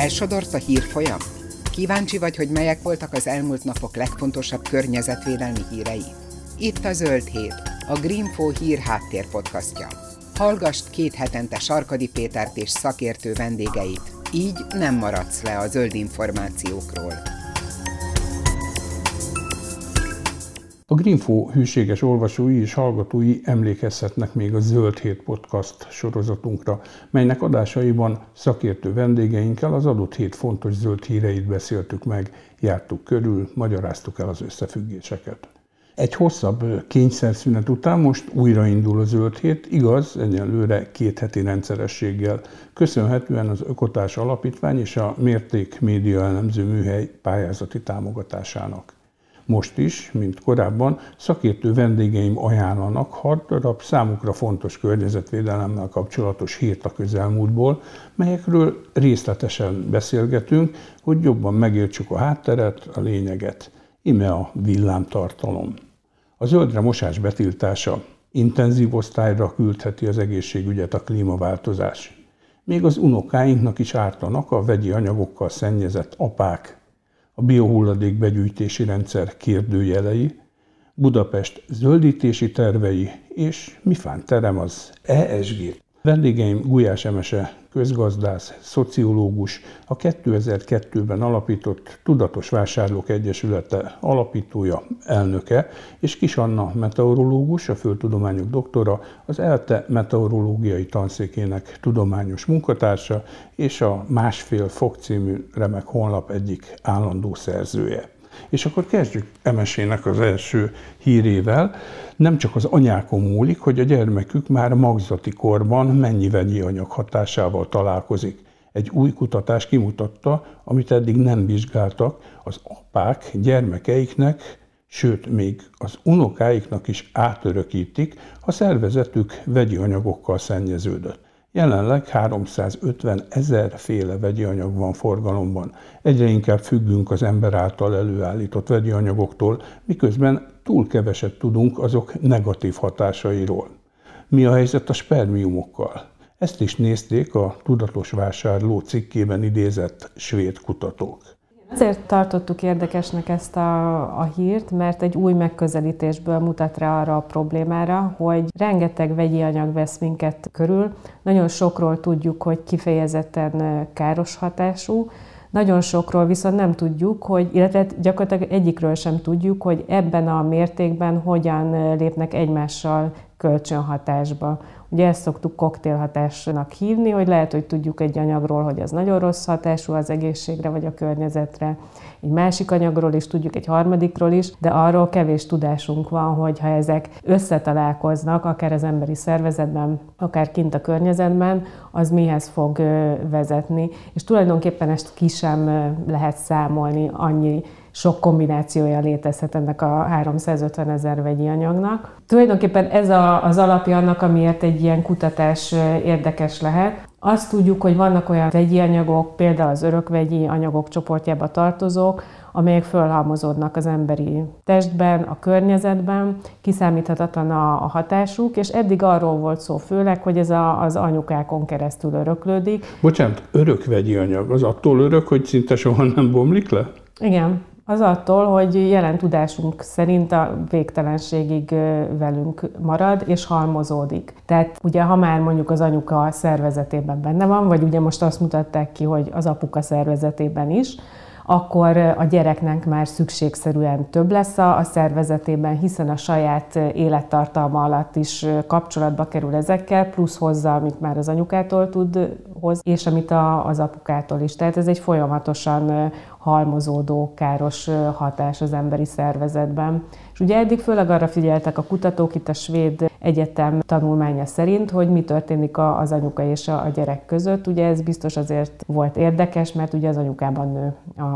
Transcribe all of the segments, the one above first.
Elsodort a hírfolyam? Kíváncsi vagy, hogy melyek voltak az elmúlt napok legfontosabb környezetvédelmi hírei? Itt a Zöld Hét, a Greenfo hír háttér podcastja. Hallgast két hetente Sarkadi Pétert és szakértő vendégeit, így nem maradsz le a zöld információkról. A Greenfo hűséges olvasói és hallgatói emlékezhetnek még a Zöld Hét podcast sorozatunkra, melynek adásaiban szakértő vendégeinkkel az adott hét fontos zöld híreit beszéltük meg, jártuk körül, magyaráztuk el az összefüggéseket. Egy hosszabb kényszerszünet után most újraindul a zöld hét, igaz, egyelőre két heti rendszerességgel, köszönhetően az Ökotás Alapítvány és a Mérték Média Elemző Műhely pályázati támogatásának. Most is, mint korábban, szakértő vendégeim ajánlanak hat darab számukra fontos környezetvédelemmel kapcsolatos hírt a közelmúltból, melyekről részletesen beszélgetünk, hogy jobban megértsük a hátteret, a lényeget. Ime a villámtartalom. A zöldre mosás betiltása intenzív osztályra küldheti az egészségügyet a klímaváltozás. Még az unokáinknak is ártanak a vegyi anyagokkal szennyezett apák, a biohulladék begyűjtési rendszer kérdőjelei, Budapest zöldítési tervei és Mifán terem az ESG. Vendégeim Gulyás Emese, közgazdász, szociológus, a 2002-ben alapított Tudatos Vásárlók Egyesülete alapítója, elnöke, és Kis Anna meteorológus, a földtudományok doktora, az ELTE meteorológiai tanszékének tudományos munkatársa, és a Másfél Fok című remek honlap egyik állandó szerzője. És akkor kezdjük Emesének az első hírével. Nem csak az anyákon múlik, hogy a gyermekük már magzati korban mennyi vegyi anyag hatásával találkozik. Egy új kutatás kimutatta, amit eddig nem vizsgáltak, az apák gyermekeiknek, sőt még az unokáiknak is átörökítik, ha szervezetük vegyi anyagokkal szennyeződött. Jelenleg 350 ezer féle vegyi anyag van forgalomban. Egyre inkább függünk az ember által előállított vegyi anyagoktól, miközben túl keveset tudunk azok negatív hatásairól. Mi a helyzet a spermiumokkal? Ezt is nézték a Tudatos Vásárló cikkében idézett svéd kutatók. Azért tartottuk érdekesnek ezt a, a hírt, mert egy új megközelítésből mutat rá arra a problémára, hogy rengeteg vegyi anyag vesz minket körül, nagyon sokról tudjuk, hogy kifejezetten káros hatású, nagyon sokról viszont nem tudjuk, hogy, illetve gyakorlatilag egyikről sem tudjuk, hogy ebben a mértékben hogyan lépnek egymással kölcsönhatásba. Ugye ezt szoktuk koktélhatásnak hívni, hogy lehet, hogy tudjuk egy anyagról, hogy az nagyon rossz hatású az egészségre vagy a környezetre, egy másik anyagról is tudjuk, egy harmadikról is, de arról kevés tudásunk van, hogy ha ezek összetalálkoznak, akár az emberi szervezetben, akár kint a környezetben, az mihez fog vezetni. És tulajdonképpen ezt ki sem lehet számolni annyi sok kombinációja létezhet ennek a 350 ezer vegyi anyagnak. Tulajdonképpen ez a, az alapja annak, amiért egy ilyen kutatás érdekes lehet. Azt tudjuk, hogy vannak olyan vegyi anyagok, például az örökvegyi anyagok csoportjába tartozók, amelyek fölhalmozódnak az emberi testben, a környezetben, kiszámíthatatlan a, a hatásuk, és eddig arról volt szó főleg, hogy ez a, az anyukákon keresztül öröklődik. Bocsánat, örökvegyi anyag, az attól örök, hogy szinte soha nem bomlik le? Igen, az attól, hogy jelen tudásunk szerint a végtelenségig velünk marad és halmozódik. Tehát ugye, ha már mondjuk az anyuka szervezetében benne van, vagy ugye most azt mutatták ki, hogy az apuka szervezetében is, akkor a gyereknek már szükségszerűen több lesz a szervezetében, hiszen a saját élettartalma alatt is kapcsolatba kerül ezekkel, plusz hozzá, amit már az anyukától tud hoz, és amit a, az apukától is. Tehát ez egy folyamatosan halmozódó káros hatás az emberi szervezetben. És ugye eddig főleg arra figyeltek a kutatók itt a svéd egyetem tanulmánya szerint, hogy mi történik az anyuka és a gyerek között. Ugye ez biztos azért volt érdekes, mert ugye az anyukában nő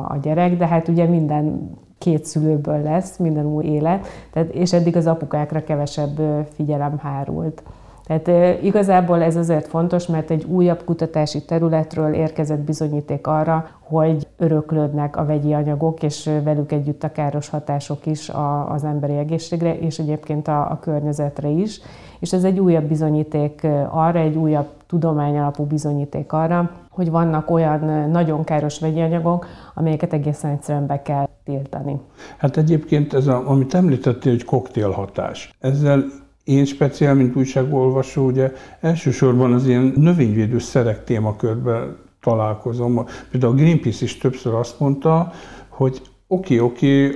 a gyerek, de hát ugye minden két szülőből lesz, minden új élet, tehát, és eddig az apukákra kevesebb figyelem hárult. Tehát igazából ez azért fontos, mert egy újabb kutatási területről érkezett bizonyíték arra, hogy öröklődnek a vegyi anyagok, és velük együtt a káros hatások is az emberi egészségre, és egyébként a, a környezetre is. És ez egy újabb bizonyíték arra, egy újabb tudományalapú bizonyíték arra, hogy vannak olyan nagyon káros vegyi anyagok, amelyeket egészen egyszerűen be kell tiltani. Hát egyébként ez, a, amit említettél, hogy koktélhatás. Ezzel én speciál, mint újságolvasó, ugye elsősorban az ilyen növényvédő szerek témakörben találkozom. Például a Greenpeace is többször azt mondta, hogy oké, oké,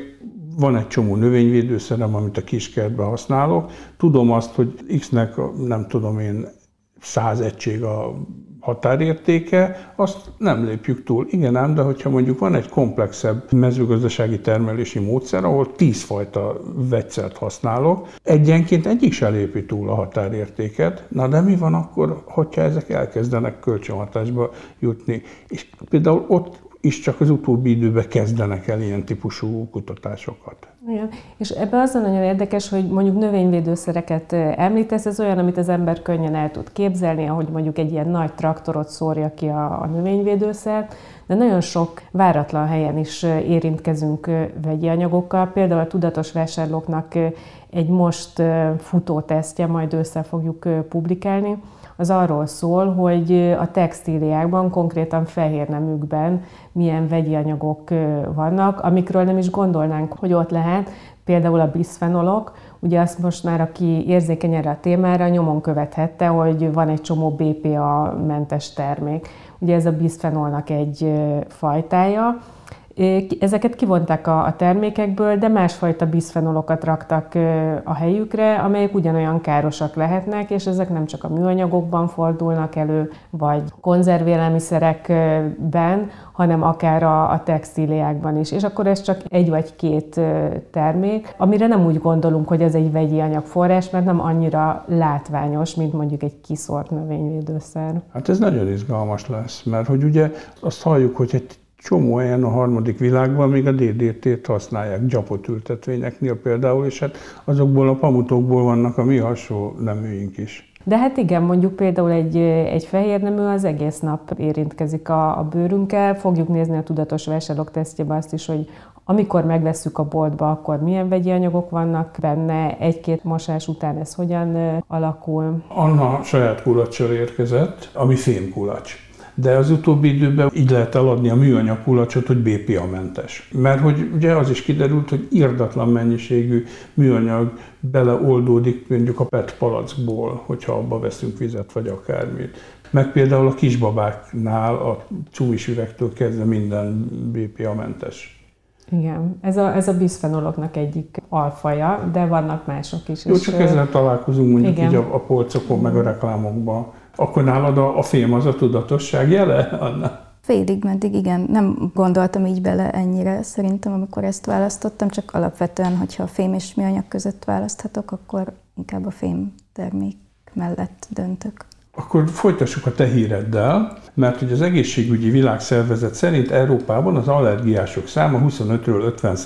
van egy csomó növényvédőszerem, amit a kiskertben használok. Tudom azt, hogy X-nek, nem tudom én, száz egység a határértéke, azt nem lépjük túl. Igen ám, de hogyha mondjuk van egy komplexebb mezőgazdasági termelési módszer, ahol tíz fajta vegyszert használok, egyenként egyik se lépi túl a határértéket, na de mi van akkor, hogyha ezek elkezdenek kölcsönhatásba jutni? És például ott is csak az utóbbi időben kezdenek el ilyen típusú kutatásokat. Igen. És ebben az a nagyon érdekes, hogy mondjuk növényvédőszereket említesz, ez olyan, amit az ember könnyen el tud képzelni, ahogy mondjuk egy ilyen nagy traktorot szórja ki a, a növényvédőszer, de nagyon sok váratlan helyen is érintkezünk vegyi anyagokkal. Például a tudatos vásárlóknak egy most futó tesztje, majd össze fogjuk publikálni, az arról szól, hogy a textíliákban, konkrétan fehér nemükben milyen vegyi anyagok vannak, amikről nem is gondolnánk, hogy ott lehet, például a biszfenolok, ugye azt most már, aki érzékeny erre a témára, nyomon követhette, hogy van egy csomó BPA-mentes termék. Ugye ez a biszfenolnak egy fajtája, Ezeket kivonták a, termékekből, de másfajta biszfenolokat raktak a helyükre, amelyek ugyanolyan károsak lehetnek, és ezek nem csak a műanyagokban fordulnak elő, vagy konzervélelmiszerekben, hanem akár a, a textíliákban is. És akkor ez csak egy vagy két termék, amire nem úgy gondolunk, hogy ez egy vegyi anyagforrás, mert nem annyira látványos, mint mondjuk egy kiszort növényvédőszer. Hát ez nagyon izgalmas lesz, mert hogy ugye azt halljuk, hogy egy csomó helyen a harmadik világban még a DDT-t használják gyapot ültetvényeknél például, és hát azokból a pamutokból vannak a mi hasonló neműink is. De hát igen, mondjuk például egy, egy fehér nemű az egész nap érintkezik a, a bőrünkkel. Fogjuk nézni a tudatos vásárlók tesztjében azt is, hogy amikor megveszük a boltba, akkor milyen vegyi anyagok vannak benne, egy-két mosás után ez hogyan alakul. Anna saját kulacsal érkezett, ami fémkulacs de az utóbbi időben így lehet eladni a műanyag kulacsot, hogy BPA-mentes. Mert hogy ugye az is kiderült, hogy irdatlan mennyiségű műanyag beleoldódik mondjuk a PET palackból, hogyha abba veszünk vizet vagy akármit. Meg például a kisbabáknál a csumis üvegtől kezdve minden BPA-mentes. Igen, ez a, ez a biszfenoloknak egyik alfaja, de vannak mások is. Jó, csak ezzel találkozunk mondjuk igen. így a, a polcokon, meg a reklámokban. Akkor nálad a, a film az a tudatosság jele, Anna? Félig meddig igen, nem gondoltam így bele ennyire szerintem, amikor ezt választottam, csak alapvetően, hogyha a fém és műanyag között választhatok, akkor inkább a fém termék mellett döntök. Akkor folytassuk a te híreddel, mert hogy az egészségügyi világszervezet szerint Európában az allergiások száma 25-ről 50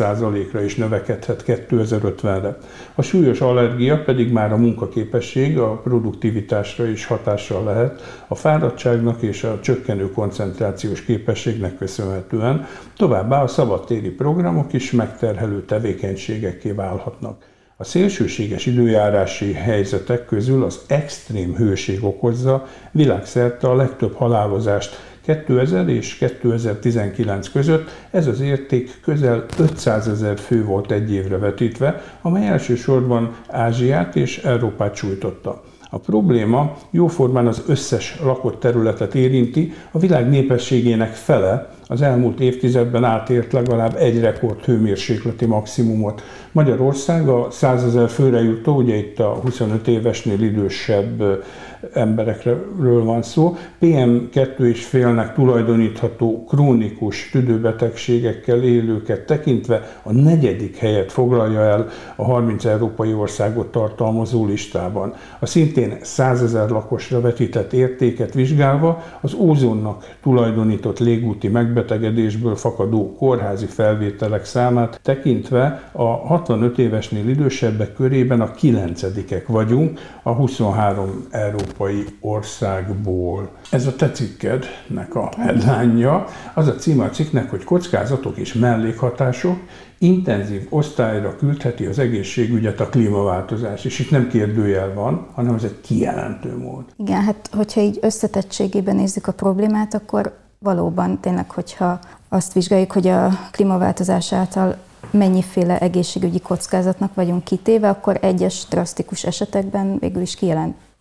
ra is növekedhet 2050-re. A súlyos allergia pedig már a munkaképesség, a produktivitásra is hatással lehet, a fáradtságnak és a csökkenő koncentrációs képességnek köszönhetően, továbbá a szabadtéri programok is megterhelő tevékenységekké válhatnak. A szélsőséges időjárási helyzetek közül az extrém hőség okozza világszerte a legtöbb halálozást 2000 és 2019 között ez az érték közel 500 ezer fő volt egy évre vetítve, amely elsősorban Ázsiát és Európát sújtotta. A probléma jóformán az összes lakott területet érinti, a világ népességének fele az elmúlt évtizedben átért legalább egy rekord hőmérsékleti maximumot. Magyarország a 100 ezer főre jutó, ugye itt a 25 évesnél idősebb emberekről van szó, PM2 és félnek tulajdonítható krónikus tüdőbetegségekkel élőket tekintve a negyedik helyet foglalja el a 30 európai országot tartalmazó listában. A szintén 100 ezer lakosra vetített értéket vizsgálva az ózonnak tulajdonított légúti megbetegedés megbetegedésből fakadó kórházi felvételek számát tekintve a 65 évesnél idősebbek körében a kilencedikek vagyunk a 23 európai országból. Ez a te cikkednek a headline Az a címe a cikknek, hogy kockázatok és mellékhatások, intenzív osztályra küldheti az egészségügyet a klímaváltozás, és itt nem kérdőjel van, hanem ez egy kijelentő mód. Igen, hát hogyha így összetettségében nézzük a problémát, akkor valóban tényleg, hogyha azt vizsgáljuk, hogy a klímaváltozás által mennyiféle egészségügyi kockázatnak vagyunk kitéve, akkor egyes drasztikus esetekben végül is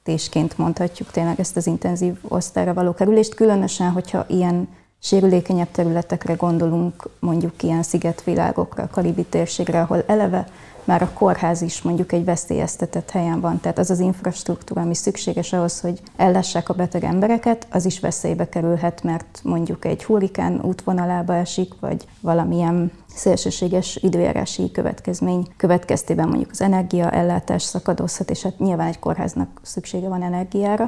kijelentésként mondhatjuk tényleg ezt az intenzív osztályra való kerülést, különösen, hogyha ilyen sérülékenyebb területekre gondolunk, mondjuk ilyen szigetvilágokra, karibi térségre, ahol eleve már a kórház is mondjuk egy veszélyeztetett helyen van. Tehát az az infrastruktúra, ami szükséges ahhoz, hogy ellessák a beteg embereket, az is veszélybe kerülhet, mert mondjuk egy hurrikán útvonalába esik, vagy valamilyen szélsőséges időjárási következmény következtében mondjuk az energiaellátás szakadozhat, és hát nyilván egy kórháznak szüksége van energiára.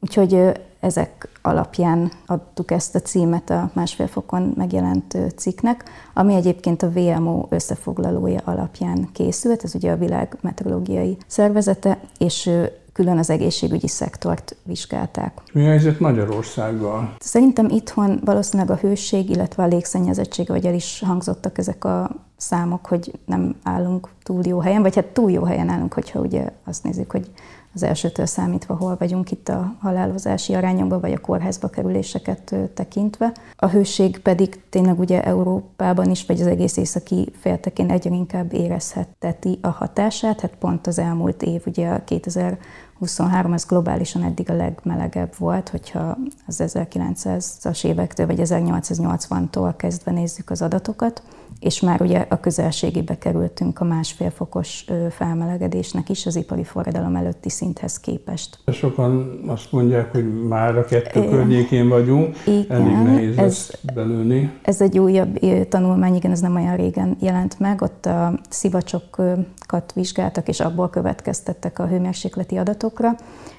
Úgyhogy ezek alapján adtuk ezt a címet a másfél fokon megjelent cikknek, ami egyébként a VMO összefoglalója alapján készült, ez ugye a világ meteorológiai szervezete, és külön az egészségügyi szektort vizsgálták. Mi a helyzet Magyarországgal? Szerintem itthon valószínűleg a hőség, illetve a légszennyezettség, vagy el is hangzottak ezek a számok, hogy nem állunk túl jó helyen, vagy hát túl jó helyen állunk, hogyha ugye azt nézzük, hogy az elsőtől számítva hol vagyunk itt a halálozási arányokban, vagy a kórházba kerüléseket tekintve. A hőség pedig tényleg ugye Európában is, vagy az egész északi féltekén egyre inkább érezheteti a hatását. Hát pont az elmúlt év, ugye a 2023 az globálisan eddig a legmelegebb volt, hogyha az 1900-as évektől vagy 1880-tól kezdve nézzük az adatokat és már ugye a közelségébe kerültünk a másfél fokos felmelegedésnek is az ipari forradalom előtti szinthez képest. Sokan azt mondják, hogy már a kettő igen. környékén vagyunk, igen, elég nehéz ez, belőni. Ez egy újabb tanulmány, igen, ez nem olyan régen jelent meg, ott a szivacsokat vizsgáltak, és abból következtettek a hőmérsékleti adatokra.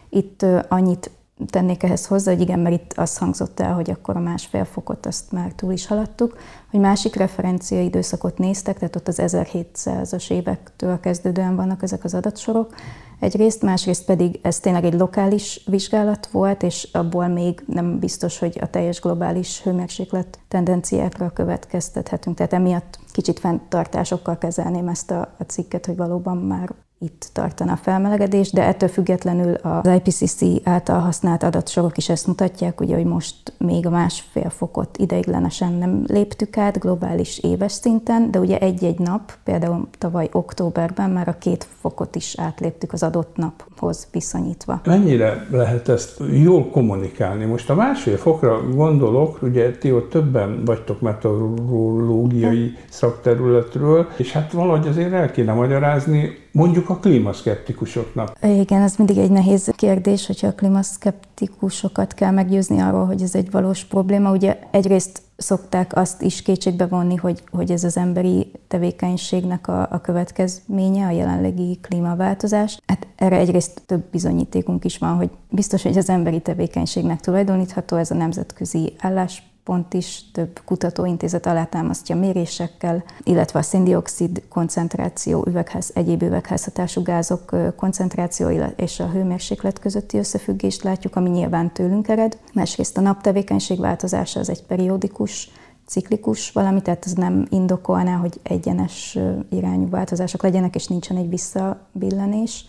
Itt annyit tennék ehhez hozzá, hogy igen, mert itt az hangzott el, hogy akkor a másfél fokot azt már túl is haladtuk, hogy másik referencia időszakot néztek, tehát ott az 1700-as évektől kezdődően vannak ezek az adatsorok, egyrészt, másrészt pedig ez tényleg egy lokális vizsgálat volt, és abból még nem biztos, hogy a teljes globális hőmérséklet tendenciákra következtethetünk. Tehát emiatt kicsit fenntartásokkal kezelném ezt a, a cikket, hogy valóban már itt tartana a felmelegedés, de ettől függetlenül az IPCC által használt adatsorok is ezt mutatják, ugye, hogy most még a másfél fokot ideiglenesen nem léptük át globális éves szinten, de ugye egy-egy nap, például tavaly októberben már a két fokot is átléptük az adott naphoz viszonyítva. Mennyire lehet ezt jól kommunikálni? Most a másfél fokra gondolok, ugye ti ott többen vagytok meteorológiai szakterületről, és hát valahogy azért el kéne magyarázni, mondjuk a klímaszkeptikusoknak? Igen, ez mindig egy nehéz kérdés, hogyha a klímaszkeptikusokat kell meggyőzni arról, hogy ez egy valós probléma. Ugye egyrészt szokták azt is kétségbe vonni, hogy, hogy ez az emberi tevékenységnek a, a következménye, a jelenlegi klímaváltozás. Hát erre egyrészt több bizonyítékunk is van, hogy biztos, hogy az emberi tevékenységnek tulajdonítható ez a nemzetközi állás pont is több kutatóintézet alátámasztja mérésekkel, illetve a széndiokszid koncentráció, üvegház, egyéb üvegházhatású gázok koncentráció és a hőmérséklet közötti összefüggést látjuk, ami nyilván tőlünk ered. Másrészt a naptevékenység változása az egy periódikus ciklikus valami, tehát ez nem indokolná, hogy egyenes irányú változások legyenek, és nincsen egy visszabillenés.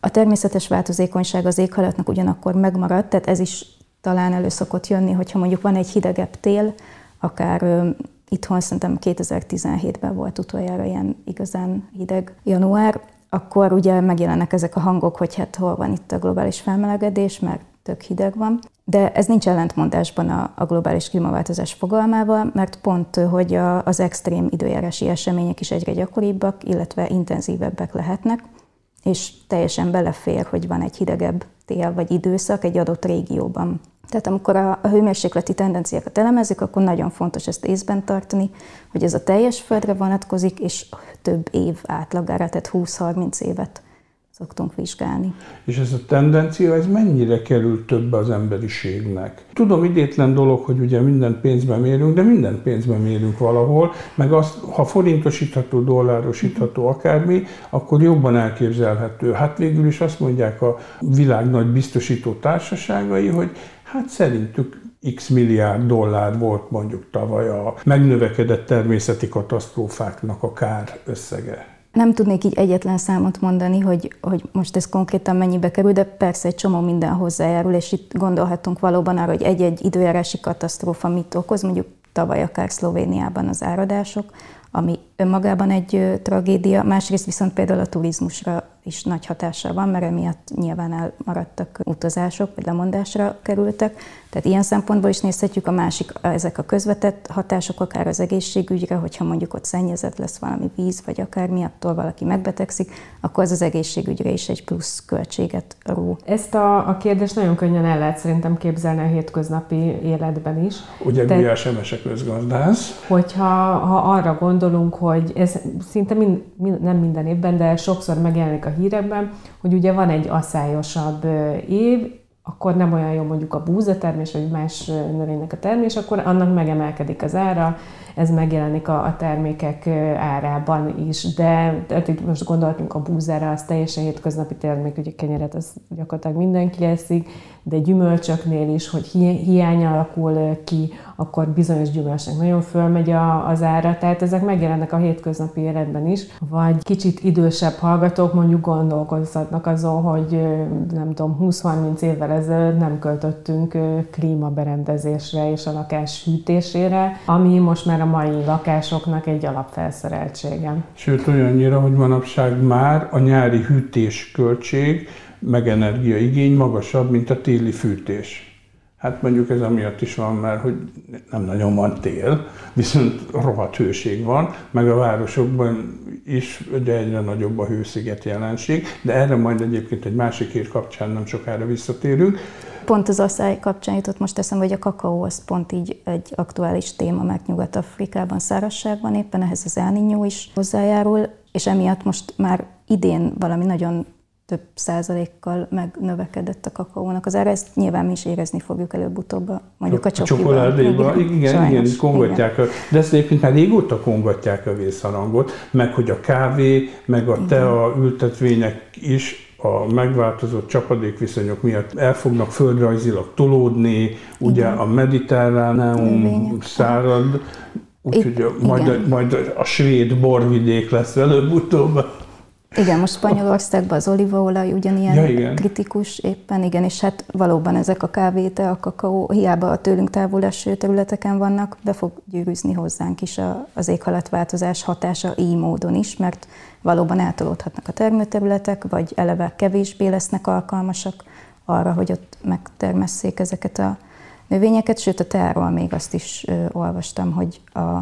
A természetes változékonyság az éghajlatnak ugyanakkor megmaradt, tehát ez is talán elő szokott jönni, hogyha mondjuk van egy hidegebb tél, akár itthon szerintem 2017-ben volt utoljára ilyen igazán hideg január, akkor ugye megjelennek ezek a hangok, hogy hát hol van itt a globális felmelegedés, mert tök hideg van. De ez nincs ellentmondásban a, a globális klímaváltozás fogalmával, mert pont, hogy a, az extrém időjárási események is egyre gyakoribbak, illetve intenzívebbek lehetnek, és teljesen belefér, hogy van egy hidegebb tél vagy időszak egy adott régióban. Tehát amikor a, a hőmérsékleti tendenciákat elemezzük, akkor nagyon fontos ezt észben tartani, hogy ez a teljes földre vonatkozik, és több év átlagára, tehát 20-30 évet szoktunk vizsgálni. És ez a tendencia, ez mennyire kerül több az emberiségnek? Tudom, idétlen dolog, hogy ugye minden pénzben mérünk, de minden pénzben mérünk valahol, meg azt, ha forintosítható, dollárosítható akármi, akkor jobban elképzelhető. Hát végül is azt mondják a világ nagy biztosító társaságai, hogy hát szerintük x milliárd dollár volt mondjuk tavaly a megnövekedett természeti katasztrófáknak a kár összege. Nem tudnék így egyetlen számot mondani, hogy, hogy most ez konkrétan mennyibe kerül, de persze egy csomó minden hozzájárul, és itt gondolhatunk valóban arra, hogy egy-egy időjárási katasztrófa mit okoz, mondjuk tavaly akár Szlovéniában az áradások, ami önmagában egy tragédia, másrészt viszont például a turizmusra is nagy hatással van, mert emiatt nyilván elmaradtak utazások, vagy lemondásra kerültek. Tehát ilyen szempontból is nézhetjük a másik, ezek a közvetett hatások, akár az egészségügyre, hogyha mondjuk ott szennyezett lesz valami víz, vagy akár miattól valaki megbetegszik, akkor az az egészségügyre is egy plusz költséget ró. Ezt a, a kérdést nagyon könnyen el lehet szerintem képzelni a hétköznapi életben is. Ugye Te, Gulyás Emese közgazdász. Hogyha ha arra gondolunk, hogy ez szinte mind, mind, nem minden évben, de sokszor megjelenik a hírekben, hogy ugye van egy aszályosabb év, akkor nem olyan jó mondjuk a búzatermés, vagy más növénynek a termés, akkor annak megemelkedik az ára, ez megjelenik a, a termékek árában is, de tehát itt most gondoltunk a búzára, az teljesen hétköznapi termék, ugye kenyeret az gyakorlatilag mindenki eszik, de gyümölcsöknél is, hogy hi- hiány alakul ki, akkor bizonyos gyümölcsnek nagyon fölmegy a, az ára, tehát ezek megjelennek a hétköznapi életben is, vagy kicsit idősebb hallgatók mondjuk gondolkozhatnak azon, hogy nem tudom, 20-30 évvel ezelőtt nem költöttünk klímaberendezésre és a lakás hűtésére, ami most már a mai lakásoknak egy alapfelszereltsége. Sőt, olyannyira, hogy manapság már a nyári hűtés költség meg energiaigény magasabb, mint a téli fűtés. Hát mondjuk ez amiatt is van, mert hogy nem nagyon van tél, viszont rohadt hőség van, meg a városokban is ugye egyre nagyobb a hősziget jelenség, de erre majd egyébként egy másik hír kapcsán nem sokára visszatérünk. Pont az asszály kapcsán jutott most eszembe, hogy a kakaó az pont így egy aktuális téma, mert Nyugat-Afrikában szárazság van, éppen ehhez az elninyó is hozzájárul, és emiatt most már idén valami nagyon több százalékkal megnövekedett a kakaónak az ára. Ezt nyilván mi is érezni fogjuk előbb-utóbb, mondjuk a, a csokoládéba. Igen, igen, igen, kongatják. A, de ezt egyébként már régóta kongatják a vészharangot, meg hogy a kávé, meg a tea ültetvények is a megváltozott csapadékviszonyok miatt el fognak földrajzilag tolódni, ugye igen. a mediterráneum szárad, úgyhogy majd, majd a svéd borvidék lesz előbb-utóbb. Igen, most Spanyolországban az olívaolaj ugyanilyen ja, igen. kritikus éppen, igen, és hát valóban ezek a kávéte, a kakaó, hiába a tőlünk távol eső területeken vannak, be fog gyűrűzni hozzánk is a, az éghajlatváltozás hatása így módon is, mert valóban eltolódhatnak a termőterületek, vagy eleve kevésbé lesznek alkalmasak arra, hogy ott megtermesszék ezeket a növényeket, sőt a teáról még azt is olvastam, hogy a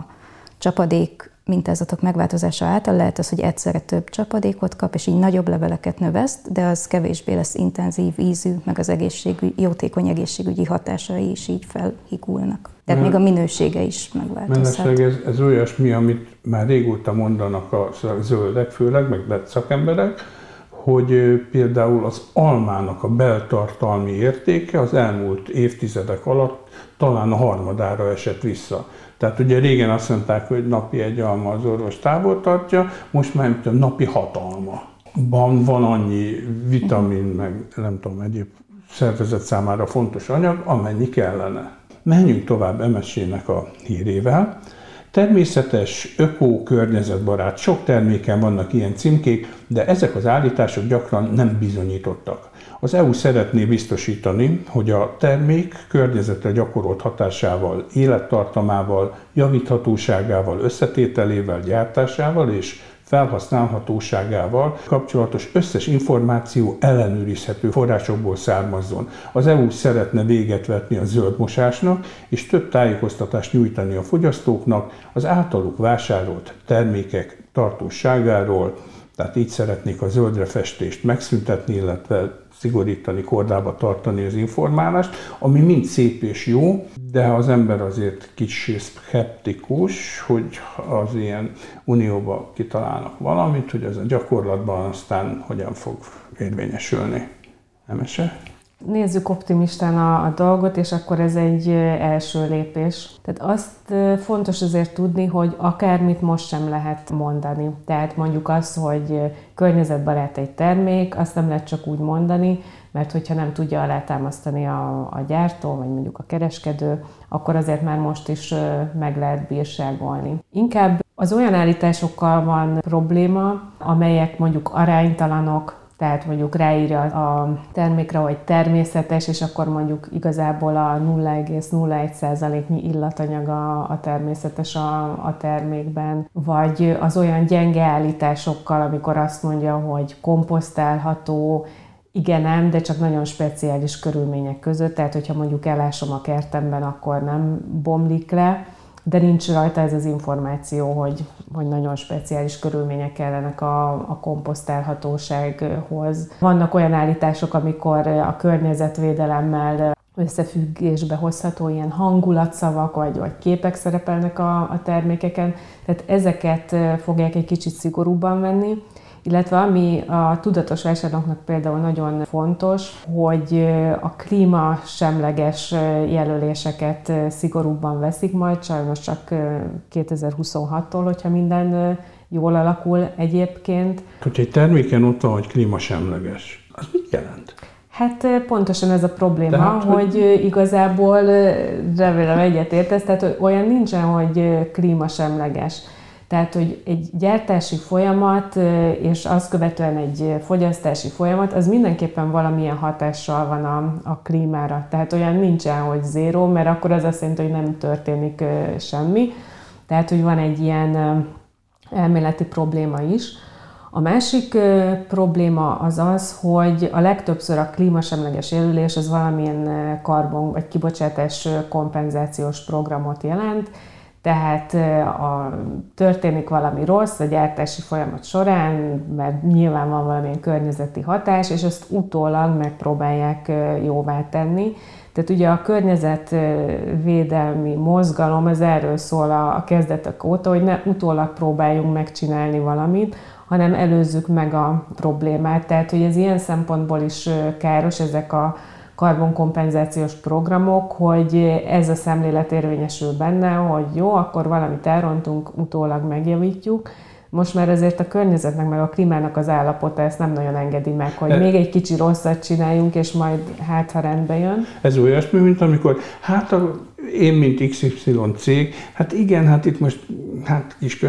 csapadék mintázatok megváltozása által lehet az, hogy egyszerre több csapadékot kap, és így nagyobb leveleket növeszt, de az kevésbé lesz intenzív ízű, meg az egészségügy, jótékony egészségügyi hatásai is így felhigulnak. Tehát még a minősége is megváltozhat. ez, ez olyasmi, amit már régóta mondanak a zöldek, főleg, meg szakemberek, hogy például az almának a beltartalmi értéke az elmúlt évtizedek alatt talán a harmadára esett vissza. Tehát ugye régen azt mondták, hogy napi egy alma az orvos távol tartja, most már nem tudom, napi hat alma. Van, van annyi vitamin, meg nem tudom, egyéb szervezet számára fontos anyag, amennyi kellene. Menjünk tovább MSZ-nek a hírével. Természetes, ökó, környezetbarát, sok terméken vannak ilyen címkék, de ezek az állítások gyakran nem bizonyítottak. Az EU szeretné biztosítani, hogy a termék környezetre gyakorolt hatásával, élettartamával, javíthatóságával, összetételével, gyártásával és felhasználhatóságával kapcsolatos összes információ ellenőrizhető forrásokból származzon. Az EU szeretne véget vetni a zöldmosásnak, és több tájékoztatást nyújtani a fogyasztóknak az általuk vásárolt termékek tartóságáról, tehát így szeretnék a zöldre festést megszüntetni, illetve szigorítani, kordába tartani az informálást, ami mind szép és jó, de az ember azért kicsi szkeptikus, hogy az ilyen unióba kitalálnak valamit, hogy ez a gyakorlatban aztán hogyan fog érvényesülni. Nem ese? Nézzük optimistán a, a dolgot, és akkor ez egy első lépés. Tehát azt fontos azért tudni, hogy akármit most sem lehet mondani. Tehát mondjuk azt, hogy környezetbarát egy termék, azt nem lehet csak úgy mondani, mert hogyha nem tudja alátámasztani a, a gyártó, vagy mondjuk a kereskedő, akkor azért már most is meg lehet bírságolni. Inkább az olyan állításokkal van probléma, amelyek mondjuk aránytalanok, tehát mondjuk ráírja a termékre, hogy természetes, és akkor mondjuk igazából a 0,01%-nyi illatanyag a, a természetes a, a termékben, vagy az olyan gyenge állításokkal, amikor azt mondja, hogy komposztálható, igen, nem, de csak nagyon speciális körülmények között, tehát hogyha mondjuk elásom a kertemben, akkor nem bomlik le, de nincs rajta ez az információ, hogy, hogy nagyon speciális körülmények kellenek a, a komposztálhatósághoz. Vannak olyan állítások, amikor a környezetvédelemmel összefüggésbe hozható ilyen hangulatszavak, vagy, vagy képek szerepelnek a, a termékeken, tehát ezeket fogják egy kicsit szigorúbban venni, illetve ami a tudatos vásárlóknak például nagyon fontos, hogy a klíma semleges jelöléseket szigorúbban veszik majd, sajnos csak 2026-tól, hogyha minden jól alakul egyébként. Hogyha egy terméken ott van, hogy klímasemleges, az mit jelent? Hát pontosan ez a probléma, tehát, hogy... hogy igazából remélem egyetértesz, tehát olyan nincsen, hogy klímasemleges. Tehát, hogy egy gyártási folyamat és azt követően egy fogyasztási folyamat, az mindenképpen valamilyen hatással van a, a klímára. Tehát olyan nincsen, hogy zéró, mert akkor az azt jelenti, hogy nem történik semmi. Tehát, hogy van egy ilyen elméleti probléma is. A másik probléma az az, hogy a legtöbbször a klímasemleges élülés az valamilyen karbon vagy kibocsátás kompenzációs programot jelent, tehát a, történik valami rossz a gyártási folyamat során, mert nyilván van valamilyen környezeti hatás, és ezt utólag megpróbálják jóvá tenni. Tehát ugye a környezetvédelmi mozgalom az erről szól a, a kezdetek óta, hogy ne utólag próbáljunk megcsinálni valamit, hanem előzzük meg a problémát. Tehát, hogy ez ilyen szempontból is káros, ezek a karbonkompenzációs programok, hogy ez a szemlélet érvényesül benne, hogy jó, akkor valamit elrontunk, utólag megjavítjuk, most már azért a környezetnek, meg a klímának az állapota ezt nem nagyon engedi meg, hogy e- még egy kicsi rosszat csináljunk, és majd hát, ha rendbe jön. Ez olyasmi, mint amikor, hát a, én, mint XY cég, hát igen, hát itt most hát kis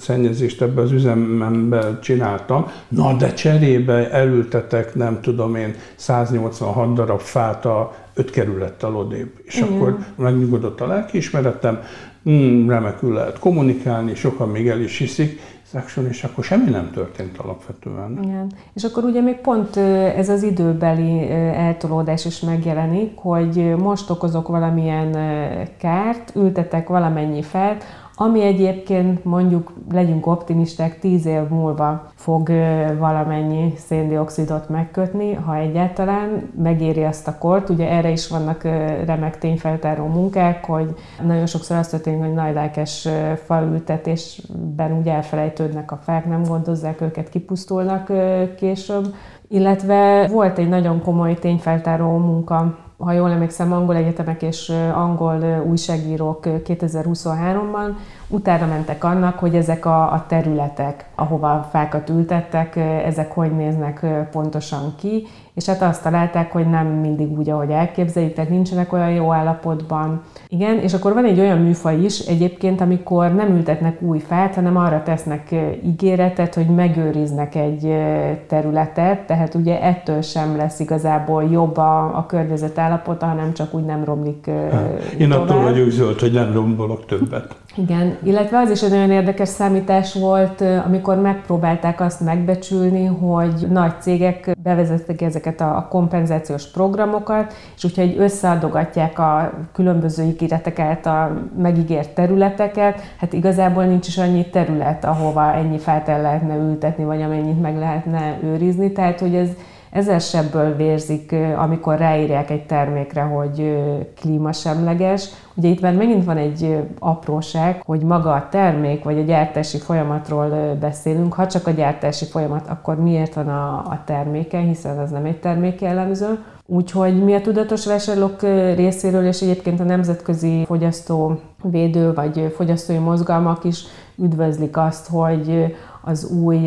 szennyezést ebbe az üzemembe csináltam, na de cserébe elültetek, nem tudom én, 186 darab fát a öt kerülettel odébb. És igen. akkor megnyugodott a lelkiismeretem, hmm, remekül lehet kommunikálni, sokan még el is hiszik, Action, és akkor semmi nem történt alapvetően. Igen. És akkor ugye még pont ez az időbeli eltolódás is megjelenik, hogy most okozok valamilyen kárt, ültetek valamennyi felt, ami egyébként mondjuk legyünk optimisták, tíz év múlva fog valamennyi széndiokszidot megkötni, ha egyáltalán megéri azt a kort. Ugye erre is vannak remek tényfeltáró munkák, hogy nagyon sokszor azt történik, hogy nagy lelkes falültetésben úgy elfelejtődnek a fák, nem gondozzák őket, kipusztulnak később. Illetve volt egy nagyon komoly tényfeltáró munka ha jól emlékszem, angol egyetemek és angol újságírók 2023-ban utána mentek annak, hogy ezek a, a területek, ahova fákat ültettek, ezek hogy néznek pontosan ki, és hát azt találták, hogy nem mindig úgy, ahogy elképzeljük, tehát nincsenek olyan jó állapotban. Igen, és akkor van egy olyan műfaj is egyébként, amikor nem ültetnek új fát, hanem arra tesznek ígéretet, hogy megőriznek egy területet, tehát ugye ettől sem lesz igazából jobb a, a környezet állapota, hanem csak úgy nem romlik Én tovább. attól vagyok zöld, hogy nem rombolok többet. Igen, illetve az is egy nagyon érdekes számítás volt, amikor megpróbálták azt megbecsülni, hogy nagy cégek bevezettek ezeket a kompenzációs programokat, és hogyha egy összeadogatják a különböző ígéretek által megígért területeket, hát igazából nincs is annyi terület, ahova ennyi fát el lehetne ültetni, vagy amennyit meg lehetne őrizni, tehát hogy ez ezer sebből vérzik, amikor ráírják egy termékre, hogy klímasemleges. Ugye itt már megint van egy apróság, hogy maga a termék vagy a gyártási folyamatról beszélünk. Ha csak a gyártási folyamat, akkor miért van a, a terméke, hiszen az nem egy termék jellemző. Úgyhogy mi a tudatos vásárlók részéről, és egyébként a nemzetközi fogyasztóvédő vagy fogyasztói mozgalmak is üdvözlik azt, hogy az új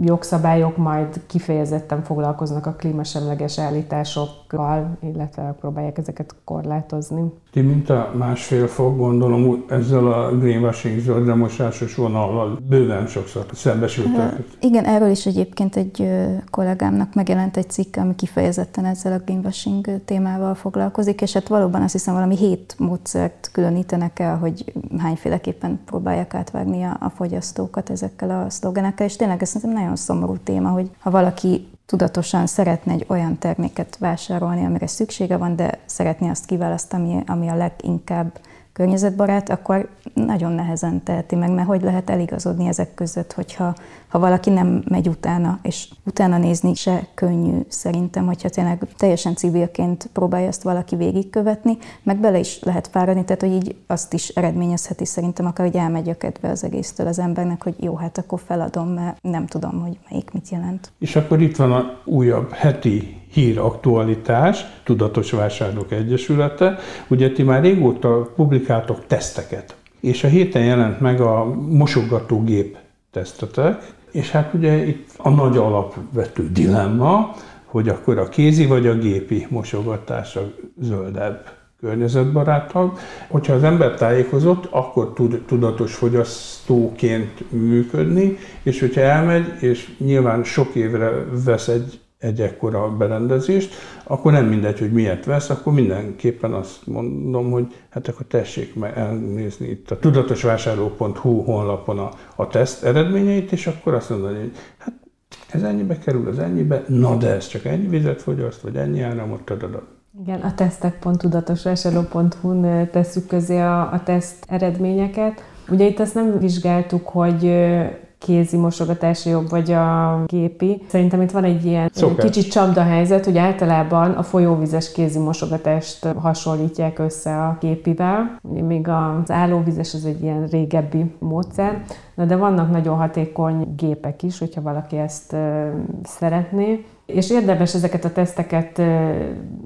jogszabályok majd kifejezetten foglalkoznak a klímasemleges állításokkal, illetve próbálják ezeket korlátozni. Ti mint a másfél fok, gondolom ezzel a greenwashing zöldremosásos vonallal bőven sokszor szembesültek. Igen, erről is egyébként egy kollégámnak megjelent egy cikk, ami kifejezetten ezzel a greenwashing témával foglalkozik, és hát valóban azt hiszem valami hét módszert különítenek el, hogy hányféleképpen próbálják átvágni a, a fogyasztókat ezekkel a szlogenekkel, és tényleg ez szerintem nagyon szomorú téma, hogy ha valaki tudatosan szeretne egy olyan terméket vásárolni, amire szüksége van, de szeretné azt kiválasztani, ami a leginkább környezetbarát, akkor nagyon nehezen teheti meg, mert hogy lehet eligazodni ezek között, hogyha ha valaki nem megy utána, és utána nézni se könnyű szerintem, hogyha tényleg teljesen civilként próbálja ezt valaki végigkövetni, meg bele is lehet fáradni, tehát hogy így azt is eredményezheti szerintem akár, hogy elmegy a kedve az egésztől az embernek, hogy jó, hát akkor feladom, mert nem tudom, hogy melyik mit jelent. És akkor itt van a újabb heti hír aktualitás, Tudatos Vásárlók Egyesülete. Ugye ti már régóta publikáltok teszteket, és a héten jelent meg a mosogatógép tesztetek, és hát ugye itt a nagy alapvető dilemma, hogy akkor a kézi vagy a gépi mosogatás a zöldebb környezetbarátabb. Hogyha az ember tájékozott, akkor tud tudatos fogyasztóként működni, és hogyha elmegy, és nyilván sok évre vesz egy egy ekkora berendezést, akkor nem mindegy, hogy miért vesz, akkor mindenképpen azt mondom, hogy hát akkor tessék elnézni itt a tudatosvásárló.hu honlapon a, a teszt eredményeit, és akkor azt mondani, hogy hát ez ennyibe kerül, az ennyibe, na de ez csak ennyi vizet fogyaszt, vagy ennyi áramot, adad. Igen, a tesztek.tudatosvásárló.hu-n tesszük közé a, a teszt eredményeket. Ugye itt azt nem vizsgáltuk, hogy kézi mosogatási jobb, vagy a gépi. Szerintem itt van egy ilyen Szokás. kicsit csapda helyzet, hogy általában a folyóvizes kézi mosogatást hasonlítják össze a gépivel. Még az állóvizes az egy ilyen régebbi módszer, Na de vannak nagyon hatékony gépek is, hogyha valaki ezt szeretné. És érdemes ezeket a teszteket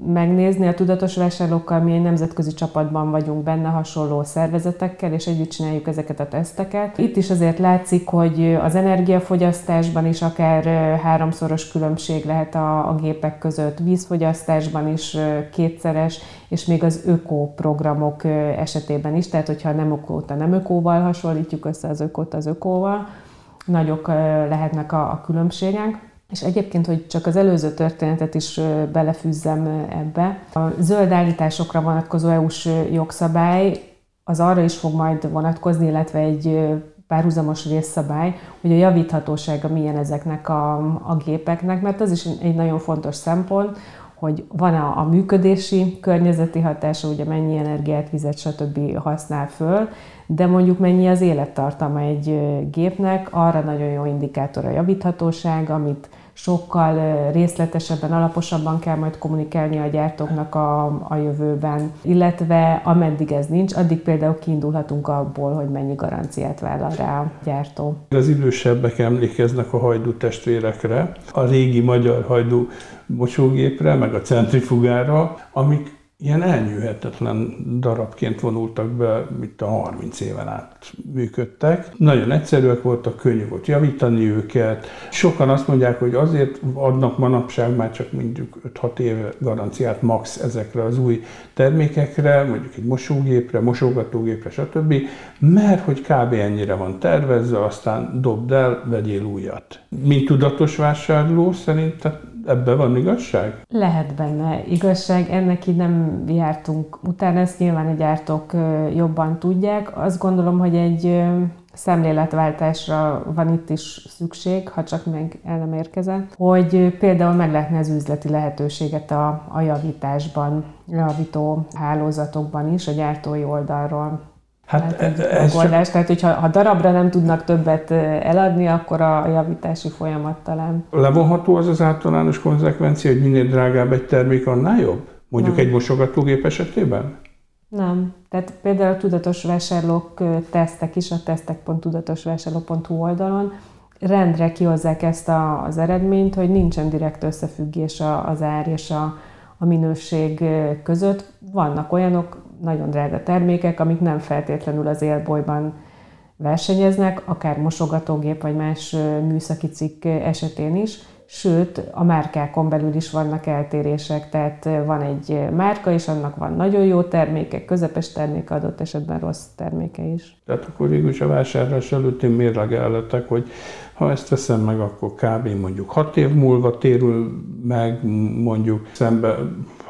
megnézni. A tudatos vásárlókkal mi egy nemzetközi csapatban vagyunk benne hasonló szervezetekkel, és együtt csináljuk ezeket a teszteket. Itt is azért látszik, hogy az energiafogyasztásban is akár háromszoros különbség lehet a, a gépek között, vízfogyasztásban is kétszeres, és még az öko programok esetében is, tehát hogyha nem ökót a nem ökóval hasonlítjuk össze az ökót az ökóval, nagyok lehetnek a, különbségek. És egyébként, hogy csak az előző történetet is belefűzzem ebbe, a zöld állításokra vonatkozó EU-s jogszabály az arra is fog majd vonatkozni, illetve egy párhuzamos részszabály, hogy a javíthatósága milyen ezeknek a, a gépeknek, mert az is egy nagyon fontos szempont, hogy van a, a működési környezeti hatása, ugye mennyi energiát, vizet, stb. használ föl, de mondjuk mennyi az élettartama egy gépnek, arra nagyon jó indikátor a javíthatóság, amit sokkal részletesebben, alaposabban kell majd kommunikálni a gyártóknak a, a jövőben, illetve ameddig ez nincs, addig például kiindulhatunk abból, hogy mennyi garanciát vállal rá a gyártó. Az idősebbek emlékeznek a hajdú testvérekre, a régi magyar hajdú mosógépre, meg a centrifugára, amik ilyen elnyűhetetlen darabként vonultak be, mint a 30 éven át működtek. Nagyon egyszerűek voltak, könnyű volt javítani őket. Sokan azt mondják, hogy azért adnak manapság már csak mondjuk 5-6 éve garanciát max ezekre az új termékekre, mondjuk egy mosógépre, mosogatógépre, stb., mert hogy kb. ennyire van tervezve, aztán dobd el, vegyél újat. Mint tudatos vásárló szerinted ebben van igazság? Lehet benne igazság, ennek így nem jártunk utána, ezt nyilván a gyártók jobban tudják. Azt gondolom, hogy egy szemléletváltásra van itt is szükség, ha csak meg el nem érkezett, hogy például meg lehetne az üzleti lehetőséget a, a javításban, javító hálózatokban is, a gyártói oldalról Hát ez megoldás. Csak... Tehát, hogyha ha darabra nem tudnak többet eladni, akkor a javítási folyamat talán. Levonható az az általános konzekvencia, hogy minél drágább egy termék, annál jobb? Mondjuk nem. egy mosogatógép esetében? Nem. Tehát például a tudatos vásárlók tesztek is, a tesztek.tudatosvásárló.hu oldalon rendre kihozzák ezt a, az eredményt, hogy nincsen direkt összefüggés az ár és a, a minőség között. Vannak olyanok, nagyon drága termékek, amik nem feltétlenül az élbolyban versenyeznek, akár mosogatógép vagy más műszaki cikk esetén is, sőt, a márkákon belül is vannak eltérések, tehát van egy márka, és annak van nagyon jó terméke, közepes terméke, adott esetben rossz terméke is. Tehát akkor végül is a vásárlás előtt én mérlegelletek, hogy ha ezt veszem meg, akkor kb. mondjuk hat év múlva térül meg, mondjuk szembe,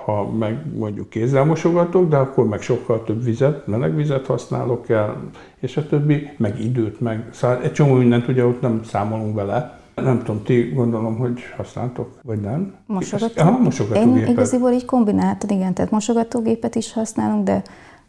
ha meg mondjuk kézzel mosogatok, de akkor meg sokkal több vizet, meleg vizet használok el, és a többi, meg időt, meg szóval egy csomó mindent ugye ott nem számolunk vele, nem tudom, ti gondolom, hogy használtok, vagy nem? Mosogató. Aha, mosogatógépet. Én igaziból így kombináltad, igen, tehát mosogatógépet is használunk, de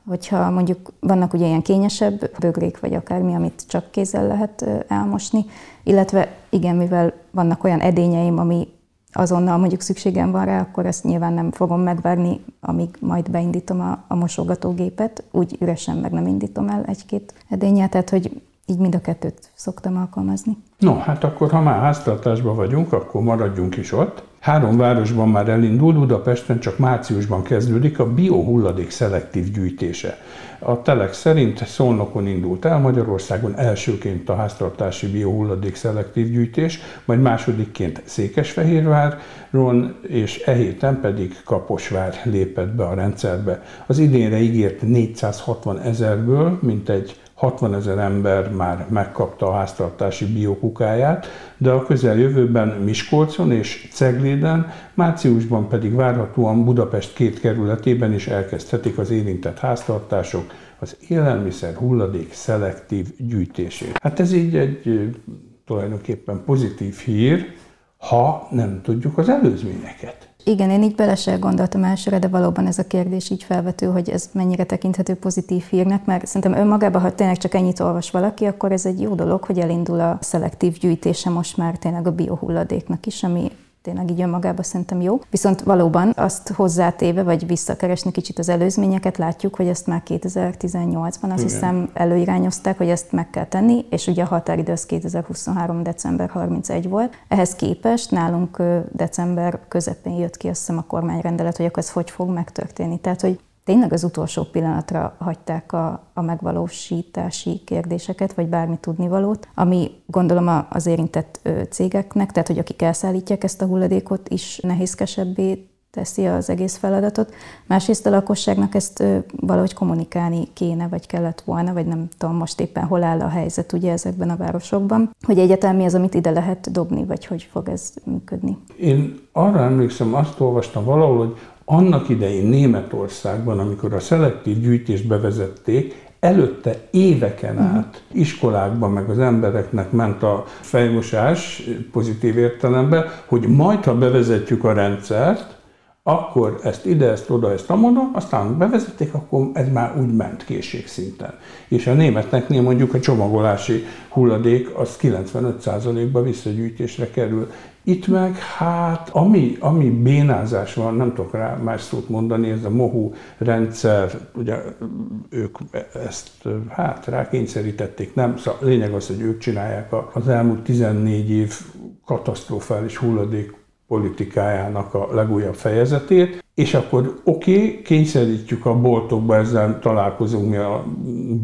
hogyha mondjuk vannak ugye ilyen kényesebb bögrék, vagy akármi, amit csak kézzel lehet elmosni, illetve igen, mivel vannak olyan edényeim, ami azonnal mondjuk szükségem van rá, akkor ezt nyilván nem fogom megvárni, amíg majd beindítom a, a mosogatógépet, úgy üresen meg nem indítom el egy-két edényet, tehát hogy így mind a kettőt szoktam alkalmazni. No, hát akkor ha már háztartásban vagyunk, akkor maradjunk is ott. Három városban már elindul, Budapesten csak márciusban kezdődik a biohulladék szelektív gyűjtése. A telek szerint Szolnokon indult el, Magyarországon elsőként a háztartási biohulladék szelektív gyűjtés, majd másodikként Székesfehérváron, és e héten pedig Kaposvár lépett be a rendszerbe. Az idénre ígért 460 ezerből, mint egy 60 ezer ember már megkapta a háztartási biokukáját, de a közeljövőben Miskolcon és Cegléden, márciusban pedig várhatóan Budapest két kerületében is elkezdhetik az érintett háztartások az élelmiszer hulladék szelektív gyűjtését. Hát ez így egy tulajdonképpen pozitív hír, ha nem tudjuk az előzményeket. Igen, én így bele se gondoltam elsőre, de valóban ez a kérdés így felvető, hogy ez mennyire tekinthető pozitív hírnek, mert szerintem önmagában, ha tényleg csak ennyit olvas valaki, akkor ez egy jó dolog, hogy elindul a szelektív gyűjtése most már tényleg a biohulladéknak is, ami tényleg így önmagában szerintem jó. Viszont valóban azt hozzátéve, vagy visszakeresni kicsit az előzményeket, látjuk, hogy ezt már 2018-ban azt hiszem előirányozták, hogy ezt meg kell tenni, és ugye a határidő az 2023. december 31 volt. Ehhez képest nálunk december közepén jött ki azt hiszem a kormányrendelet, hogy akkor ez hogy fog megtörténni. Tehát, hogy tényleg az utolsó pillanatra hagyták a, a megvalósítási kérdéseket, vagy bármi tudnivalót, ami gondolom az érintett cégeknek, tehát hogy akik elszállítják ezt a hulladékot is nehézkesebbé teszi az egész feladatot. Másrészt a lakosságnak ezt valahogy kommunikálni kéne, vagy kellett volna, vagy nem tudom most éppen hol áll a helyzet ugye ezekben a városokban, hogy egyáltalán mi az, amit ide lehet dobni, vagy hogy fog ez működni. Én arra emlékszem, azt olvastam valahol, hogy annak idején Németországban, amikor a szelektív gyűjtést bevezették, előtte éveken mhm. át iskolákban meg az embereknek ment a fejmosás pozitív értelemben, hogy majd, ha bevezetjük a rendszert, akkor ezt ide, ezt oda, ezt amoda, aztán bevezették, akkor ez már úgy ment készségszinten. És a németeknél mondjuk a csomagolási hulladék az 95%-ba visszagyűjtésre kerül. Itt meg hát, ami, ami bénázás van, nem tudok rá más szót mondani, ez a mohu rendszer, ugye ők ezt hát rákényszerítették, nem, szóval lényeg az, hogy ők csinálják az elmúlt 14 év katasztrofális hulladék politikájának a legújabb fejezetét, és akkor oké, okay, kényszerítjük a boltokba, ezzel találkozunk mi a